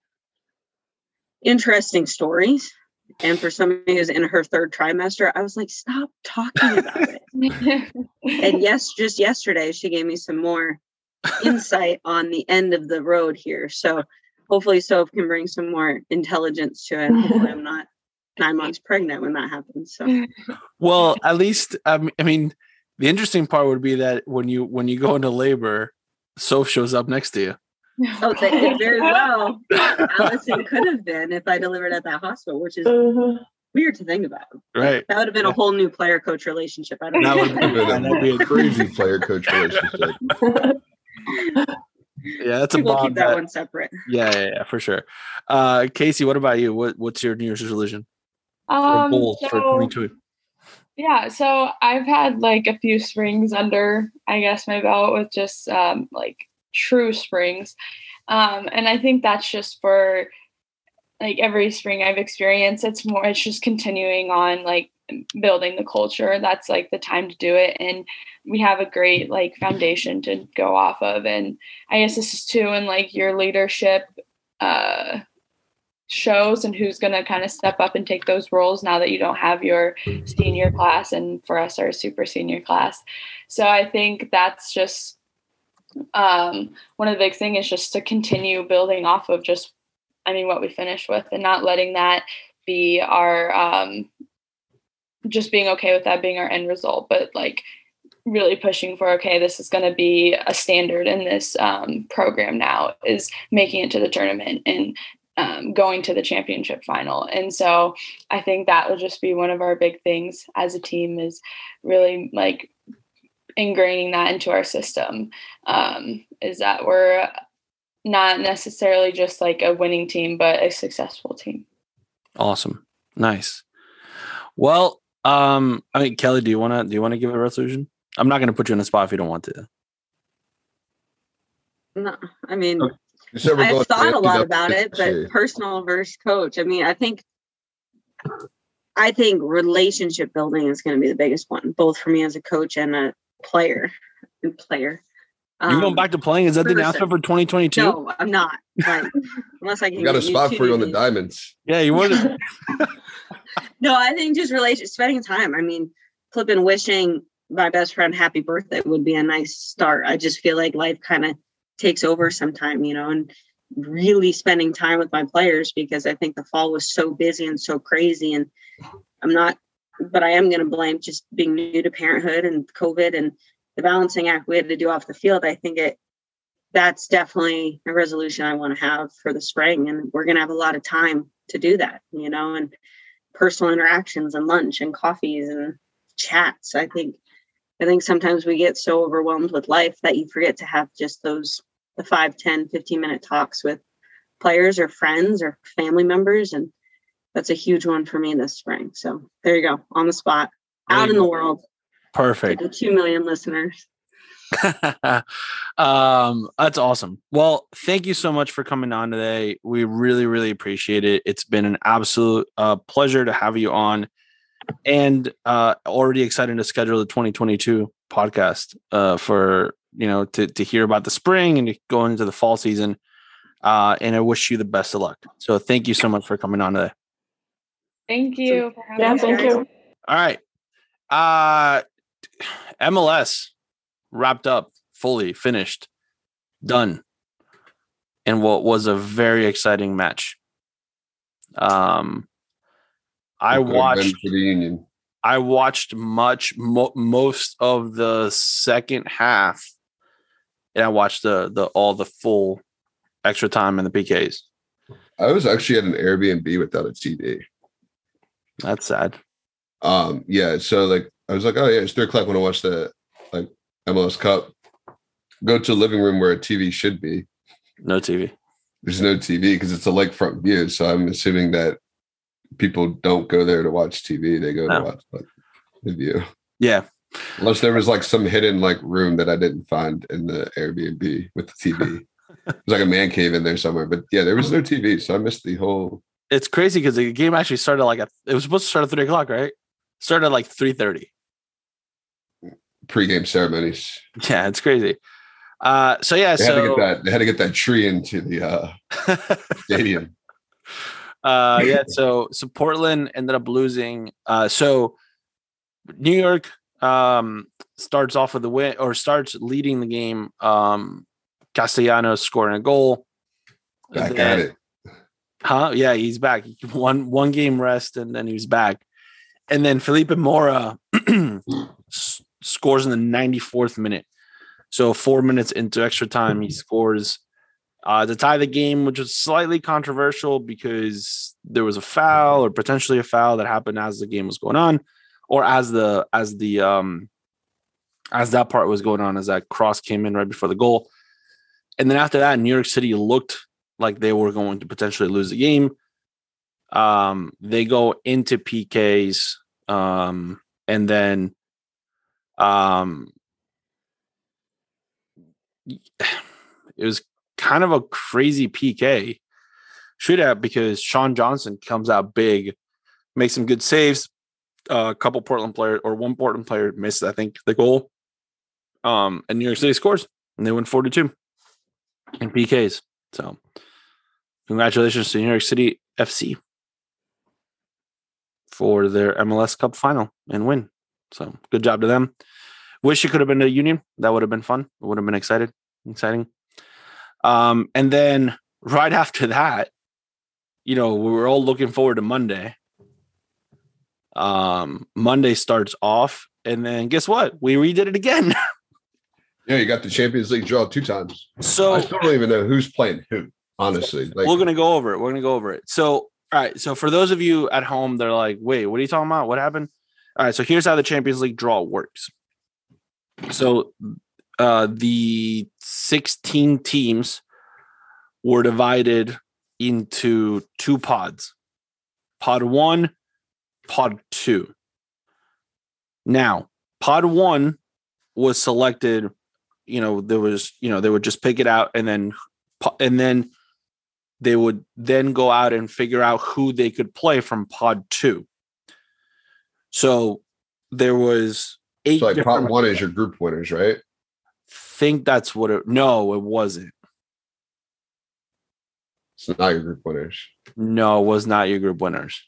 interesting stories and for somebody who's in her third trimester, I was like, stop talking about it. and yes, just yesterday, she gave me some more insight on the end of the road here. So hopefully, Soph can bring some more intelligence to it. Hopefully, I'm not nine months pregnant when that happens. So, well, at least um, I mean, the interesting part would be that when you when you go into labor, Soph shows up next to you. Oh, they did very well. Allison could have been if I delivered at that hospital, which is uh-huh. weird to think about. Right. That would have been a whole new player coach relationship. I don't know. that know. Would have been a crazy player coach relationship. yeah, that's a we'll keep that, that, one separate. Yeah, yeah, yeah, for sure. Uh, Casey, what about you? What What's your New Year's resolution? Um, goal so, for 22? Yeah, so I've had like a few springs under, I guess, my belt with just um, like true springs. Um, and I think that's just for like every spring I've experienced. It's more, it's just continuing on like building the culture. That's like the time to do it. And we have a great like foundation to go off of. And I guess this is too and like your leadership uh, shows and who's going to kind of step up and take those roles now that you don't have your senior class and for us our super senior class so i think that's just um, one of the big things is just to continue building off of just i mean what we finished with and not letting that be our um, just being okay with that being our end result but like really pushing for okay this is going to be a standard in this um, program now is making it to the tournament and um, going to the championship final. And so i think that will just be one of our big things as a team is really like ingraining that into our system um, is that we're not necessarily just like a winning team but a successful team. Awesome. Nice. Well um i mean kelly do you want to do you want to give a resolution? I'm not going to put you in a spot if you don't want to. No, I mean, You I've thought a lot about it, but personal versus coach. I mean, I think, I think relationship building is going to be the biggest one, both for me as a coach and a player. And player. you going Um, back to playing? Is that the person. announcement for 2022? No, I'm not. Like, unless I can. we got a spot for you on the diamonds. Yeah, you wanted. No, I think just relation spending time. I mean, flipping wishing my best friend happy birthday would be a nice start. I just feel like life kind of takes over sometime, you know, and really spending time with my players because I think the fall was so busy and so crazy. And I'm not, but I am going to blame just being new to parenthood and COVID and the balancing act we had to do off the field. I think it, that's definitely a resolution I want to have for the spring. And we're going to have a lot of time to do that, you know, and personal interactions and lunch and coffees and chats. I think I think sometimes we get so overwhelmed with life that you forget to have just those the 5, 10, 15 minute talks with players or friends or family members. And that's a huge one for me this spring. So there you go, on the spot, out in the world Perfect. 2 million listeners. um, that's awesome. Well, thank you so much for coming on today. We really, really appreciate it. It's been an absolute uh, pleasure to have you on, and uh, already excited to schedule the 2022 podcast uh, for you know to to hear about the spring and to go into the fall season. Uh, and I wish you the best of luck. So thank you so much for coming on today. Thank you for having Yeah, us. thank guys. you. All right. Uh MLS wrapped up, fully finished, done. And what was a very exciting match. Um I watched for the Union. I watched much mo- most of the second half. And I watched the the all the full extra time in the PKs. I was actually at an Airbnb without a TV. That's sad. Um, yeah, so like I was like, oh yeah, it's three o'clock when I watch the like MLS Cup. Go to the living room where a TV should be. No TV. There's no TV because it's a lakefront view. So I'm assuming that people don't go there to watch TV. They go No. to watch like the view. Yeah. Unless there was like some hidden like room that I didn't find in the Airbnb with the TV. There's like a man cave in there somewhere. But yeah, there was no TV. So I missed the whole It's crazy because the game actually started like at it was supposed to start at three o'clock, right? Started at like three thirty. Pre-game ceremonies. Yeah, it's crazy. Uh, so yeah, They had to so get that they had to get that tree into the uh stadium. uh, yeah, so so Portland ended up losing. Uh, so New York um starts off with the win or starts leading the game. Um, Castellanos scoring a goal. Back Then- at it. Huh? Yeah, he's back. One one game rest and then he was back. And then Felipe Mora scores in the 94th minute. So four minutes into extra time, he scores uh, to tie the game, which was slightly controversial because there was a foul or potentially a foul that happened as the game was going on, or as the as the um as that part was going on, as that cross came in right before the goal. And then after that, New York City looked like they were going to potentially lose the game. Um, they go into PKs, um, and then um, it was kind of a crazy PK shootout because Sean Johnson comes out big, makes some good saves. Uh, a couple Portland players or one Portland player missed, I think, the goal. Um, and New York City scores, and they win four to two in PKs. So, congratulations to New York City. FC for their MLS Cup final and win. So good job to them. Wish it could have been a Union. That would have been fun. It would have been excited, exciting. Um, and then right after that, you know, we were all looking forward to Monday. Um, Monday starts off, and then guess what? We redid it again. Yeah, you got the Champions League draw two times. so I still don't even know who's playing who. Honestly, like we're gonna go over it. We're gonna go over it. So, all right. So for those of you at home, they're like, "Wait, what are you talking about? What happened?" All right. So here's how the Champions League draw works. So, uh, the 16 teams were divided into two pods. Pod one, pod two. Now, pod one was selected. You know, there was, you know, they would just pick it out and then, and then they would then go out and figure out who they could play from pod two. So there was eight. so like pot one is your group winners, right? think that's what it. No, it wasn't. It's not your group winners. No, it was not your group winners.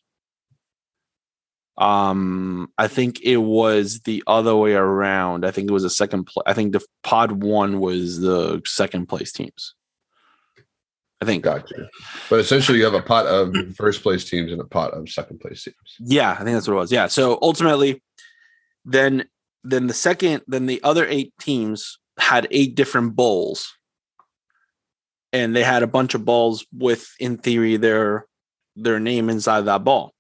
Um, I think it was the other way around. I think it was a second. Pl- I think the pod one was the second place teams. I think. Gotcha. But essentially, you have a pot of first place teams and a pot of second place teams. Yeah, I think that's what it was. Yeah. So ultimately, then then the second then the other eight teams had eight different bowls. And they had a bunch of balls with, in theory, their their name inside that ball.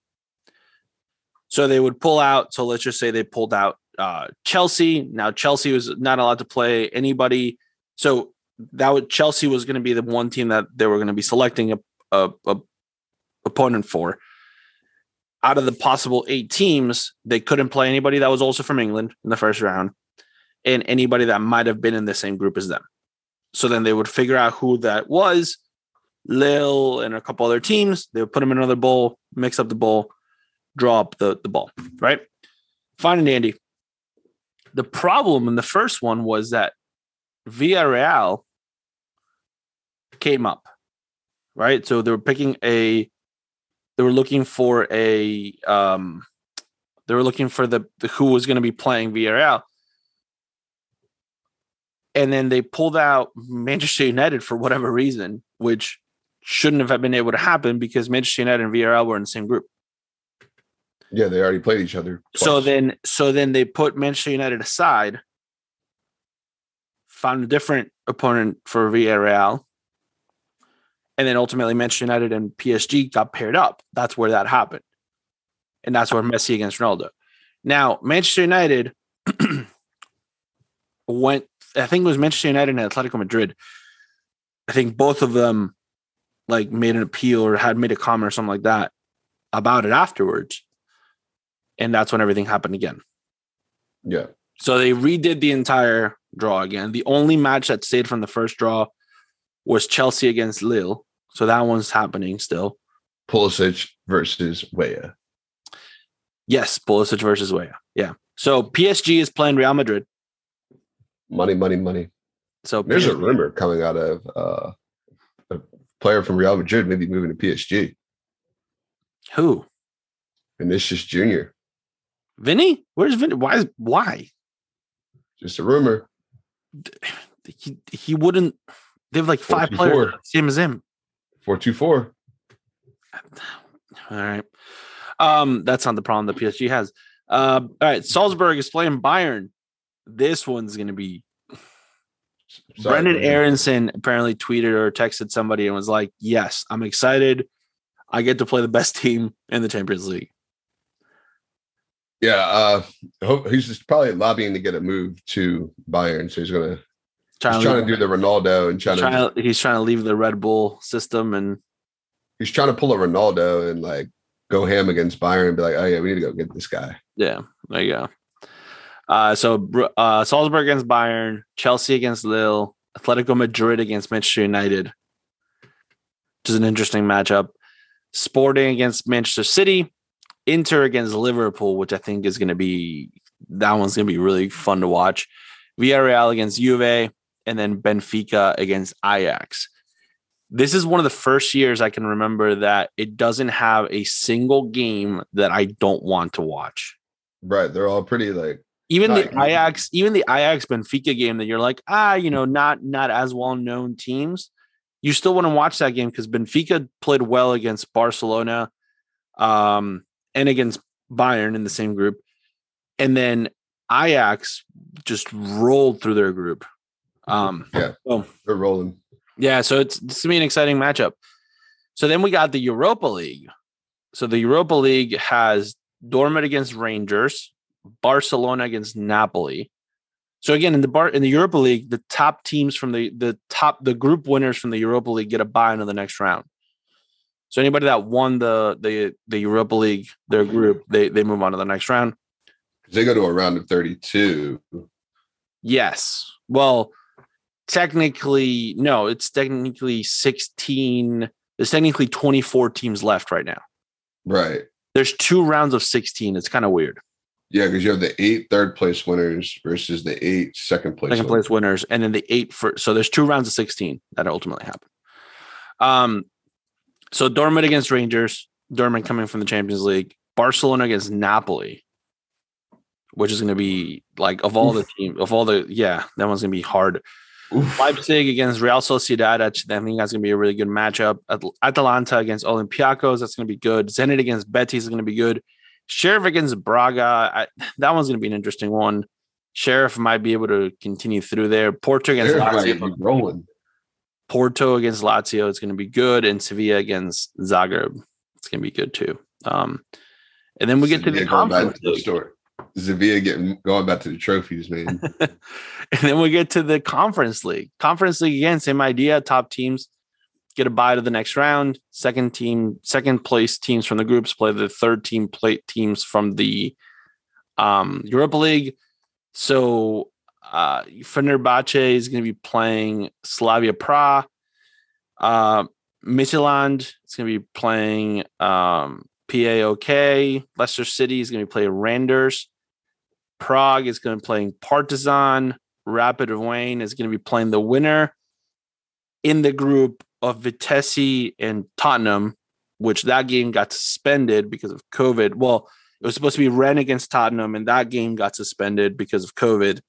So they would pull out. So let's just say they pulled out uh, Chelsea. Now Chelsea was not allowed to play anybody. So that would Chelsea was going to be the one team that they were going to be selecting a, a, a opponent for out of the possible eight teams, they couldn't play anybody that was also from England in the first round and anybody that might have been in the same group as them. So then they would figure out who that was, Lille and a couple other teams. They would put them in another bowl, mix up the bowl, draw up the, the ball, right? Fine and dandy. The problem in the first one was that Villarreal came up, right? So they were picking a they were looking for a um they were looking for the, the who was going to be playing Villarreal. And then they pulled out Manchester United for whatever reason, which shouldn't have been able to happen because Manchester United and Villarreal were in the same group. Yeah, they already played each other. So then so then they put Manchester United aside, found a different opponent for Villarreal. And then ultimately Manchester United and PSG got paired up. That's where that happened. And that's where Messi against Ronaldo. Now, Manchester United went, I think it was Manchester United and Atletico Madrid. I think both of them like made an appeal or had made a comment or something like that about it afterwards. And that's when everything happened again. yeah, So they redid the entire draw again. The only match that stayed from the first draw was Chelsea against Lille. So that one's happening still. Pulisic versus Weah. Yes, Pulisic versus Weah. Yeah. So PSG is playing Real Madrid. Money, money, money. So There's a rumor coming out of uh, a player from Real Madrid maybe moving to PSG. who? Vinicius Jr. Vinny? Where's Vinny? Why? Is, why? Just a rumor. He he wouldn't. They have like five 4-2-4. players same as him. Four two four. All right. Um, that's not the problem that PSG has. Uh, all right. Salzburg is playing Bayern. This one's going to be Brenden Aaronson apparently tweeted or texted somebody and was like, "Yes, I'm excited. I get to play the best team in the Champions League." Yeah, uh, he's just probably lobbying to get a move to Bayern. So he's gonna Trying, he's to, trying to do the Ronaldo and trying to trying to- he's trying to leave the Red Bull system and he's trying to pull a Ronaldo and like go ham against Bayern and be like, oh yeah, we need to go get this guy. yeah, there you go. Uh, so uh, Salzburg against Bayern, Chelsea against Lille, Atletico Madrid against Manchester United, which is an interesting matchup. Sporting against Manchester City, Inter against Liverpool, which I think is going to be that one's going to be really fun to watch. Villarreal against Juve, and then Benfica against Ajax. this is one of the first years I can remember that it doesn't have a single game that I don't want to watch. Right. They're all pretty like Even the Right. Ajax, even the Ajax Benfica game that you're like, ah, you know, not not as well known teams. You still want to watch that game because Benfica played well against Barcelona, um, and against Bayern in the same group, and then Ajax just rolled through their group. Um, Yeah. so they're rolling. yeah, so it's it's gonna be an exciting matchup. So then we got the Europa League. So the Europa League has Dortmund against Rangers, Barcelona against Napoli. So again, in the bar in the Europa League, the top teams from the the top the group winners from the Europa League get a bye into the next round. So anybody that won the the the Europa League, their group, they they move on to the next round. They go to a round of 32. Yes. Well, technically, no, it's technically 16. There's technically 24 teams left right now. Right. There's two rounds of 16. It's kind of weird. Yeah, because you have the eight third place winners versus the eight second place. Second winners. place winners, and then the eight for so there's two rounds of 16 that ultimately happen. Um, so Dortmund against Rangers, Dortmund coming from the Champions League, Barcelona against Napoli, which is going to be like of all the team of all the yeah, that one's going to be hard. Oof. Leipzig against Real Sociedad. I think that's going to be a really good matchup. At- Atalanta against Olympiacos. That's going to be good. Zenit against Betis is going to be good. Sheriff against Braga. I, that one's going to be an interesting one. Sheriff might be able to continue through there. Porto against Lazio. rolling. Porto against Lazio is going to be good, and Sevilla against Zagreb. It's going to be good too. Um, and then we get to the Sevilla going back conference to the story. Sevilla getting going back to the trophies, man. and then we get to the conference league. Conference league again, same idea. Top teams get a bye to the next round. Second team, second place teams from the groups play the third team plate teams from the um, Europa League. So uh, Fenerbahce is going to be playing Slavia Prague. Uh, is going to be playing um, PAOK. Leicester City is going to be playing Randers. Prague is going to be playing Partizan. Rapid Wayne is going to be playing the winner in the group of Vitesse and Tottenham, which that game got suspended because of COVID. Well, it was supposed to be Ren against Tottenham, and that game got suspended because of COVID.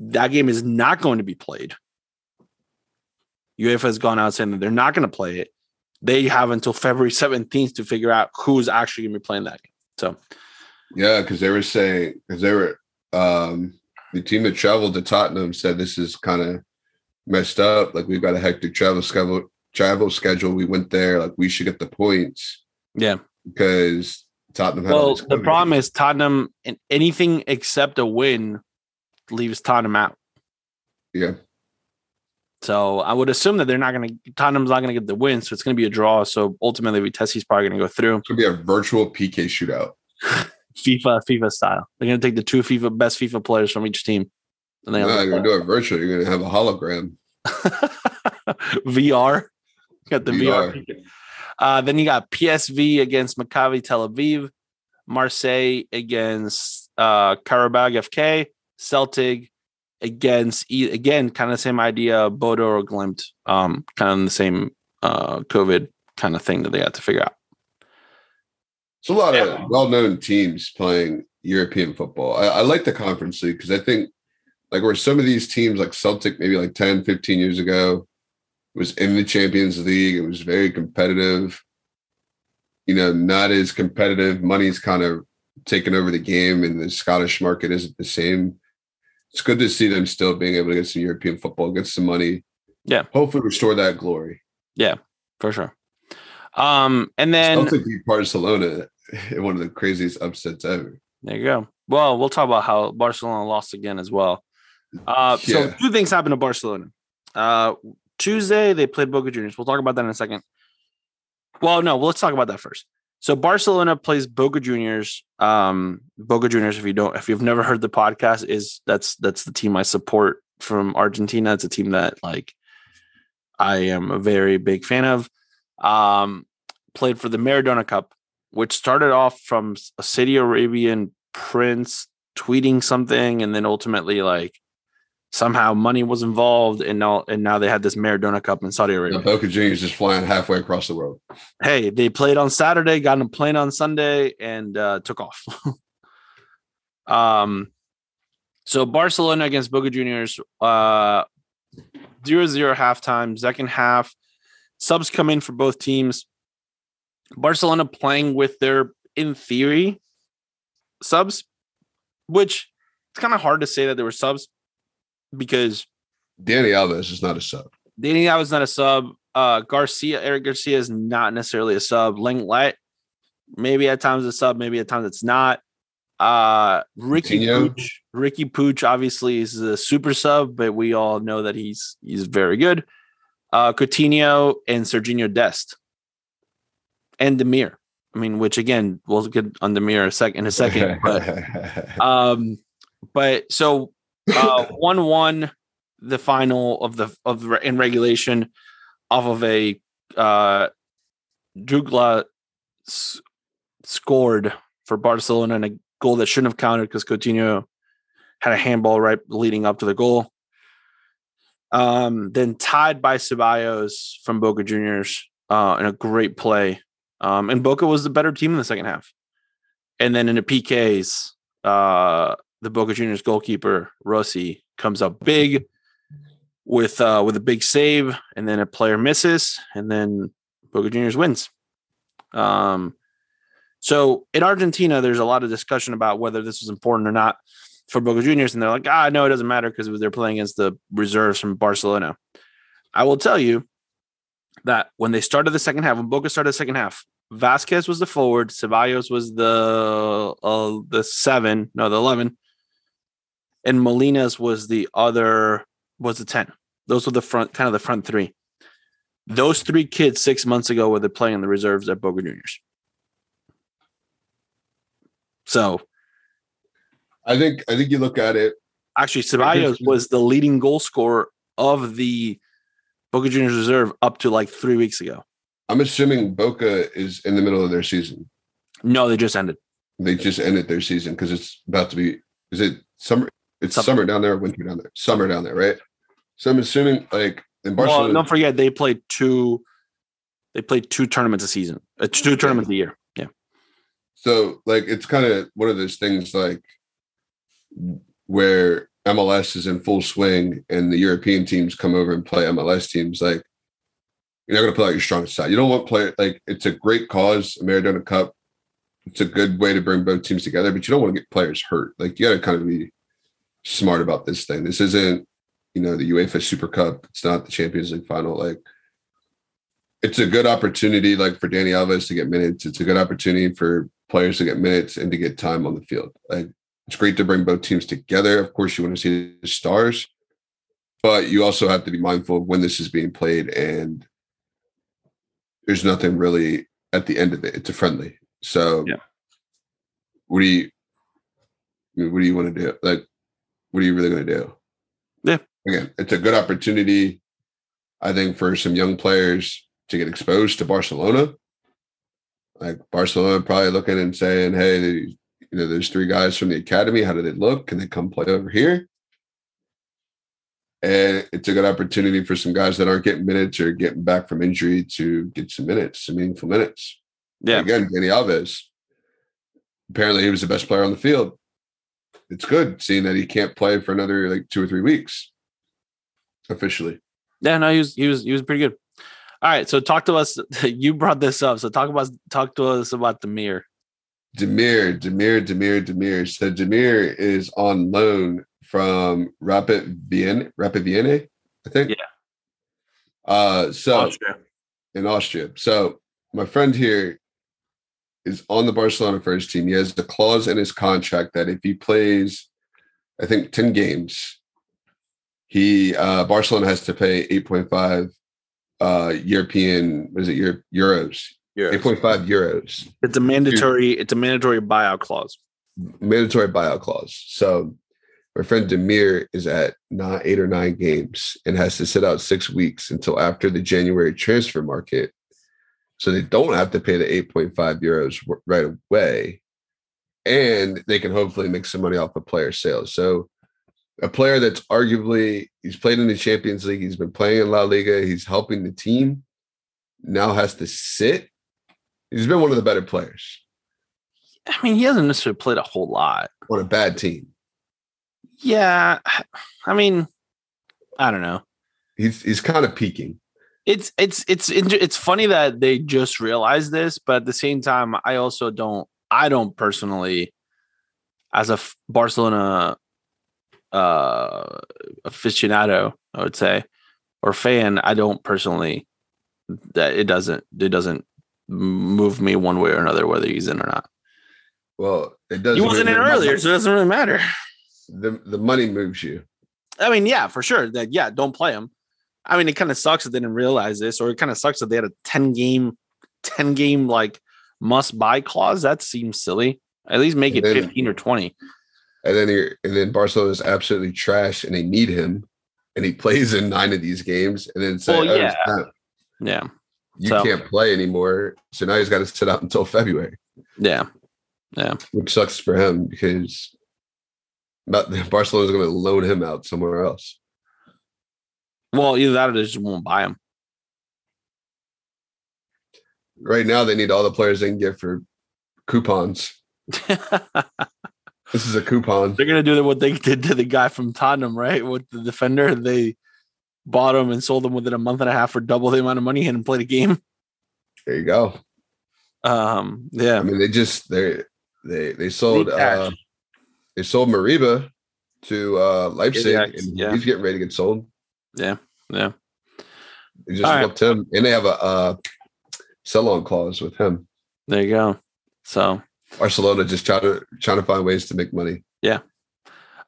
That game is not going to be played. UEFA has gone out saying that they're not going to play it. They have until February 17th to figure out who's actually going to be playing that game. So, yeah, because they were saying because they were um the team that traveled to Tottenham said this is kind of messed up. Like we've got a hectic travel schedule. Travel schedule. We went there. Like we should get the points yeah. because Tottenham. Well, the problem is Tottenham and anything except a win leaves Tottenham out. yeah, So I would assume that they're not going to Tottenham's not going to get the win, so it's going to be a draw. So ultimately, Vitesse's probably going to go through it's gonna be a virtual PK shootout. FIFA FIFA style. They're going to take the two FIFA best FIFA players from each team, and they you're gonna do it virtual. You're gonna have a hologram. VR. Got the VR. VR. Uh, then you got PSV against Maccabi Tel Aviv, Marseille against uh, Qarabag FK, Celtic against again kind of same idea, Bodo or Glimt, um, kind of the same uh, COVID kind of thing that they had to figure out. It's a lot Yeah. of well-known teams playing European football. I, I like the conference league because I think like where some of these teams like Celtic maybe like 10, 15 years ago was in the Champions League. It was very competitive. You know, not as competitive. Money's kind of taken over the game and the Scottish market isn't the same. It's good to see them still being able to get some European football, get some money. Yeah. Hopefully restore that glory. Yeah, for sure. Um, and then Celtic beat Barcelona in one of the craziest upsets ever. there you go. Well, we'll talk about how Barcelona lost again as well. Uh, so two things happened to Barcelona. Uh, Tuesday they played Boca Juniors. We'll talk about that in a second. Well, no, well, let's talk about that first. So Barcelona plays Boca Juniors. Um, Boca Juniors, if you don't, if you've never heard the podcast, is that's that's the team I support from Argentina. It's a team that like I am a very big fan of. Um, played for the Maradona Cup, which started off from a Saudi Arabian prince tweeting something, and then ultimately like somehow money was involved, and now and now they had this Maradona Cup in Saudi Arabia. Boca Juniors is flying halfway across the world. Hey, they played on Saturday, got on a plane on Sunday, and uh, took off. um, so Barcelona against Boca Juniors, uh, zero zero halftime. Second half, subs come in for both teams. Barcelona playing with their, in theory, subs, which it's kind of hard to say that there were subs because Dani Alves is not a sub. Dani that was not a sub. Uh, Garcia, Eric Garcia is not necessarily a sub. Lenglet, maybe at times a sub, maybe at times it's not. Uh, Riqui? Puig, Riqui Puig obviously is a super sub, but we all know that he's he's very good. Uh, Coutinho and Sergiño Dest and Demir. I mean, which again, we'll get on Demir a sec in a second, but um, but so uh, one one the final of the of the, in regulation off of a uh, Jutglà s- scored for Barcelona and a goal that shouldn't have counted because Coutinho had a handball right leading up to the goal. Um, then tied by Zeballos from Boca Juniors uh, in a great play. Um, and Boca was the better team in the second half. And then in the PKs, uh, the Boca Juniors goalkeeper Rossi comes up big with uh, with a big save, and then a player misses, and then Boca Juniors wins. Um, so in Argentina, there's a lot of discussion about whether this was important or not for Boca Juniors, and they're like, ah, no, it doesn't matter because they're playing against the reserves from Barcelona. I will tell you that when they started the second half, when Boca started the second half, Vasquez was the forward, Zeballos was the uh, the seven, no, the eleven, and Molinas was the other was the ten. Those were the front, kind of the front three. Those three kids six months ago were the playing in the reserves at Boca Juniors. So I think I think you look at it. actually, Zeballos was the leading goal scorer of the Boca Juniors reserve up to like three weeks ago. I'm assuming Boca is in the middle of their season. No, they just ended. They just ended their season because it's about to be. Is it summer? It's Summer. summer down there, winter down there, summer down there, right? So I'm assuming like in Barcelona. Well, don't forget they played two. They played two tournaments a season. Uh, two tournaments a year. Yeah. So like it's kind of one of those things like where MLS is in full swing and the European teams come over and play MLS teams. Like you're not going to play out your strongest side. You don't want play like it's a great cause, Maradona Cup. It's a good way to bring both teams together, but you don't want to get players hurt. Like you got to kind of be smart about this thing. This isn't, you know, the UEFA Super Cup. It's not the Champions League final. Like it's a good opportunity, like for Dani Alves to get minutes. It's a good opportunity for players to get minutes and to get time on the field. Like it's great to bring both teams together. Of course, you want to see the stars, but you also have to be mindful of when this is being played and there's nothing really at the end of it. It's a friendly. So Yeah. what do you what do you want to do? Like what are you really going to do? Yeah. Again, it's a good opportunity, I think, for some young players to get exposed to Barcelona. Like Barcelona probably looking and saying, hey, you know, there's three guys from the academy. How do they look? Can they come play over here? And it's a good opportunity for some guys that aren't getting minutes or getting back from injury to get some minutes, some meaningful minutes. Yeah. Again, Dani Alves. Apparently, he was the best player on the field. It's good seeing that he can't play for another like two or three weeks officially. Yeah, no, he was he was he was pretty good. All right, so talk to us. You brought this up, so talk about talk to us about the mirror. Demir, Demir, Demir, Demir. So Demir is on loan from Rapid Vienna, Rapid Vienna, I think. Yeah. Uh, so Austria. in Austria. So my friend here is on the Barcelona first team. He has the clause in his contract that if he plays, I think 10 games, he uh Barcelona has to pay 8.5 uh European, what is it, Euro, euros? 8.5 euros. It's a mandatory. It's a mandatory buyout clause. Mandatory buyout clause. So my friend Demir is at not eight or nine games and has to sit out six weeks until after the January transfer market. So they don't have to pay the 8.5 euros right away. And they can hopefully make some money off of player sales. So a player that's arguably he's played in the Champions League, he's been playing in La Liga, he's helping the team, now has to sit. He's been one of the better players I mean, he hasn't necessarily played a whole lot. on a bad team. Yeah, I mean, I don't know. He's he's kind of peaking. It's it's it's it's funny that they just realized this, but at the same time, I also don't. I don't personally, as a Barcelona uh aficionado, I would say, or fan, I don't personally that it doesn't it doesn't move me one way or another whether he's in or not. Well, it doesn't. He wasn't in earlier, so it doesn't really matter. The the money moves you. I mean, yeah, for sure. That yeah, don't play him. I mean, it kind of sucks that they didn't realize this, or it kind of sucks that they had a 10 game, 10 game like must buy clause. That seems silly. At least make it then- 15 or 20. And then he and then Barcelona is absolutely trash, and they need him, and he plays in nine of these games, and then say, Well, "Oh, yeah. Yeah. you So- can't play anymore." So now he's got to sit out until February, Yeah. Yeah. Which sucks for him because Barcelona's going to loan him out somewhere else. Well, either that or they just won't buy him. Right now, they need all the players they can get for coupons. This is a coupon. They're gonna do what they did to the guy from Tottenham, right? With the defender, they bought him and sold him within a month and a half for double the amount of money and played a game. There you go. Um, yeah, I mean, they just they they they sold uh they sold Moriba to uh Leipzig, Ajax, and yeah. he's getting ready to get sold. Yeah, yeah. They just All right. him, and they have a uh sell-on clause with him. There you go. So Barcelona just trying to trying to find ways to make money. Yeah.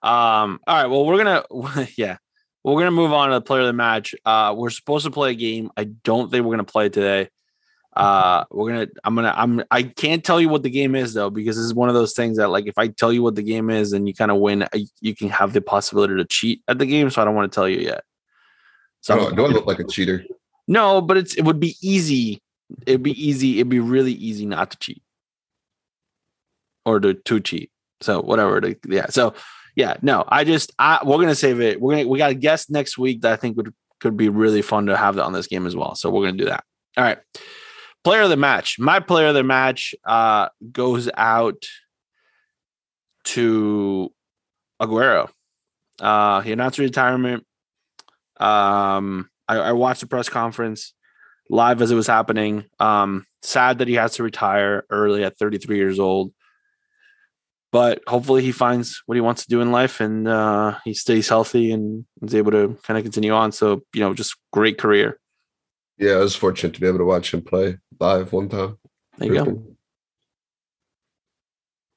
Um, all right. Well, we're gonna yeah. We're gonna move on to the player of the match. Uh we're supposed to play a game. I don't think we're gonna play today. Uh we're gonna I'm gonna I'm I can't tell you what the game is though, because this is one of those things that like if I tell you what the game is and you kind of win, you can have the possibility to cheat at the game. So I don't want to tell you yet. So So do I look like a cheater? no, but it's it would be easy. It'd be easy, it'd be really easy not to cheat. Or to, to cheat. So whatever. To, yeah. So yeah, no, I just I we're gonna save it. We're gonna we got a guest next week that I think would could be really fun to have on this game as well. So we're gonna do that. All right. Player of the match. My player of the match uh goes out to Aguero. Uh he announced retirement. Um I, I watched the press conference live as it was happening. Um sad that he has to retire early at 33 years old but hopefully he finds what he wants to do in life and uh, he stays healthy and is able to kind of continue on. So, you know, just great career. Yeah, I was fortunate to be able to watch him play live one time. There you go.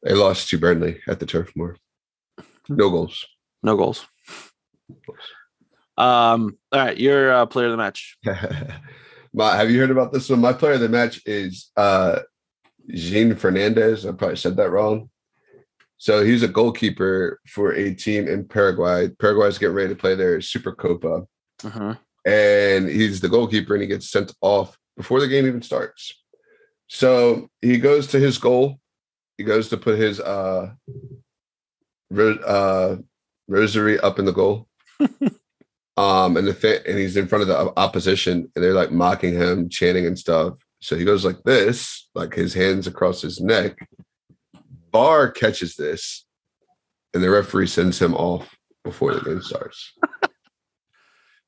They lost to Burnley at the Turf Moor. No goals. No goals. Um, all right, your uh, player of the match. My, have you heard about this one? My player of the match is uh Jean Fernandez. I probably said that wrong. So he's a goalkeeper for a team in Paraguay. Paraguay's getting ready to play their Super Copa. Mhm. and he's the goalkeeper and he gets sent off before the game even starts. So he goes to his goal. He goes to put his uh, ro- uh rosary up in the goal. um and the fa- and he's in front of the opposition and they're like mocking him, chanting and stuff. So he goes like this, like his hands across his neck. Bar catches this, and the referee sends him off before the game starts.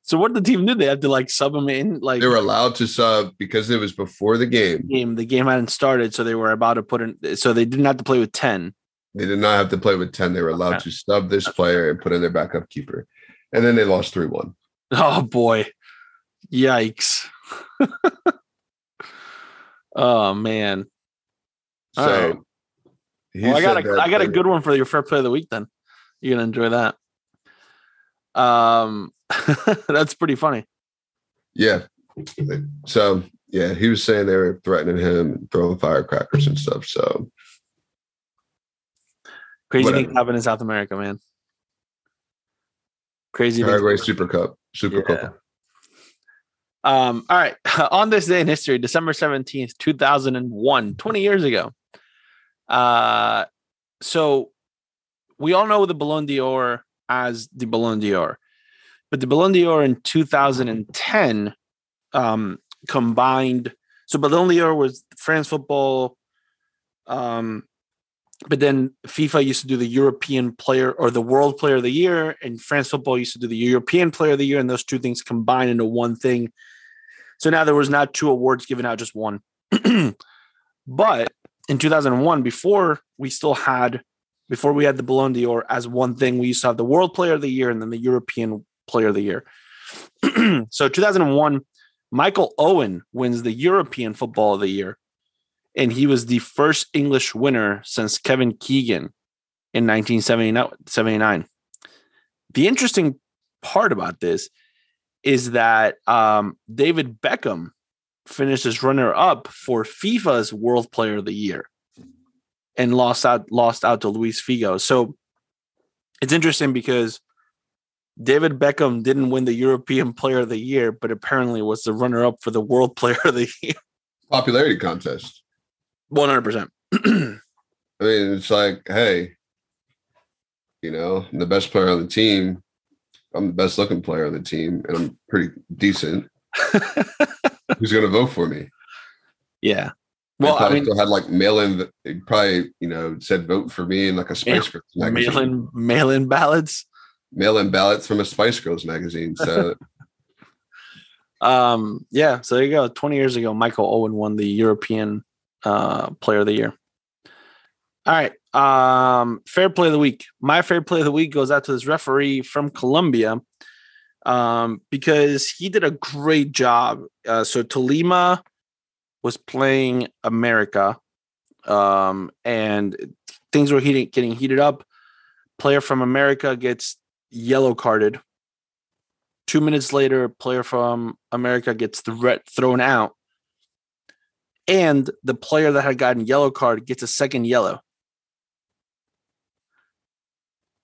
So what did the team do? They had to like sub him in like they were allowed to sub because it was before the game. game. The game hadn't started, so they were about to put in. So they didn't have to play with ten. They did not have to play with 10. They were allowed Okay. to sub this player and put in their backup keeper. And then they lost 3 1. Oh boy, yikes! oh man. So All right. Well, I got a that got a good one for your fair play of the week. Then you're gonna enjoy that. Um, that's pretty funny. Yeah. So yeah, he was saying they were threatening him and throwing firecrackers and stuff. So Crazy Whatever. things happen in South America, man. Crazy. Paraguay Super Cup, Super Yeah. Cup. Um, all right. On this day in history, December 17th, 2001, 20 years ago. Uh, so we all know the Ballon d'Or as the Ballon d'Or. But the Ballon d'Or in 2010 um, combined. So Ballon d'Or was France football. Um, but then FIFA used to do the European player or the world player of the year, and France football used to do the European player of the year, and those two things combined into one thing. So now there was not two awards given out, just one. but in 2001, before we still had, before we had the Ballon d'Or as one thing, we used to have the World Player of the Year and then the European Player of the Year. so 2001, Michael Owen wins the European Football of the Year, and he was the first English winner since Kevin Keegan in 1979. The interesting part about this is that um, David Beckham finished as runner up for FIFA's World Player of the Year and lost out lost out to Luis Figo. So it's interesting because David Beckham didn't win the European Player of the Year, but apparently was the runner up for the World Player of the Year. Popularity contest. One hundred percent. I mean, it's like, hey, you know, I'm the best player on the team. I'm the best looking player on the team, and I'm pretty decent. Who's going to vote for me? Yeah. Well, I mean, still had like mail in. Probably you know said vote for me in like a Spice Girls magazine. mail in mail in ballots. Mail in ballots from a Spice Girls magazine. So Um, yeah, so there you go. 20 years ago, Michael Owen won the European uh player of the year. All right. Um, fair play of the week. My fair play of the week goes out to this referee from Colombia. Um, because he did a great job. Uh, so Tolima was playing America, um, and things were heating, getting heated up. Player from America gets yellow carded. Two minutes later, player from America gets thre- thrown out, and the player that had gotten yellow card gets a second yellow.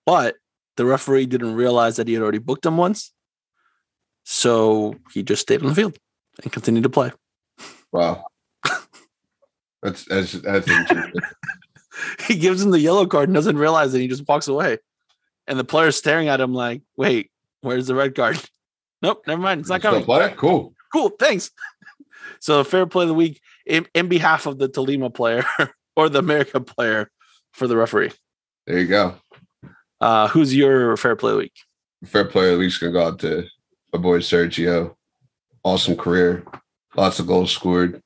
But the referee didn't realize that he had already booked him once, so he just stayed on the field and continued to play. wow, that's that's that's interesting. he gives him the yellow card and doesn't realize it. He just walks away, and the player's staring at him like, "Wait, where's the red card?" Nope, never mind. It's not coming. Cool. Cool, thanks. So, fair play of the week in, in behalf of the Tolima player or the America player for the referee. There you go. Uh, who's your fair play week? Fair player at least gonna go out to my boy Sergio. Awesome career, lots of goals scored.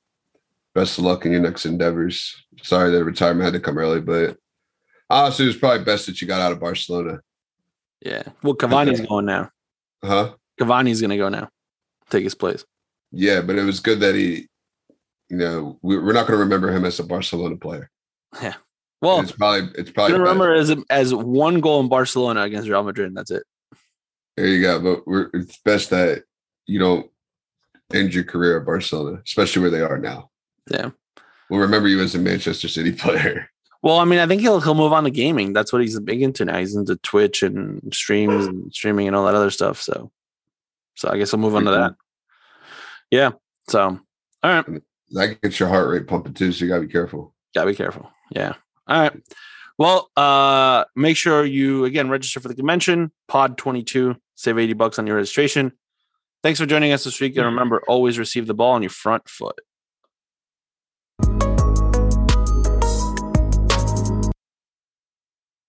Best of luck in your next endeavors. Sorry that retirement had to come early, but honestly, it was probably best that you got out of Barcelona. Yeah. Well, Cavani's going now. Huh? Cavani's going to go now. Take his place. Yeah, but it was good that he, you know, we, we're not going to remember him as a Barcelona player. Yeah. Well, it's probably it's probably remember as as one goal in Barcelona against Real Madrid. And that's it. There you go. But we're, it's best that you don't end your career at Barcelona, especially where they are now. Yeah. We'll remember you as a Manchester City player. Well, I mean, I think he'll he'll move on to gaming. That's what he's big into now. He's into Twitch and streams and streaming and all that other stuff. So, so I guess I'll move on to that. Yeah. So, all right. That gets your heart rate pumping too, so you gotta be careful. Gotta be careful. Yeah. All right. Well, uh, make sure you again register for the convention. Pod twenty two. Save eighty bucks on your registration. Thanks for joining us this week, and remember, always receive the ball on your front foot.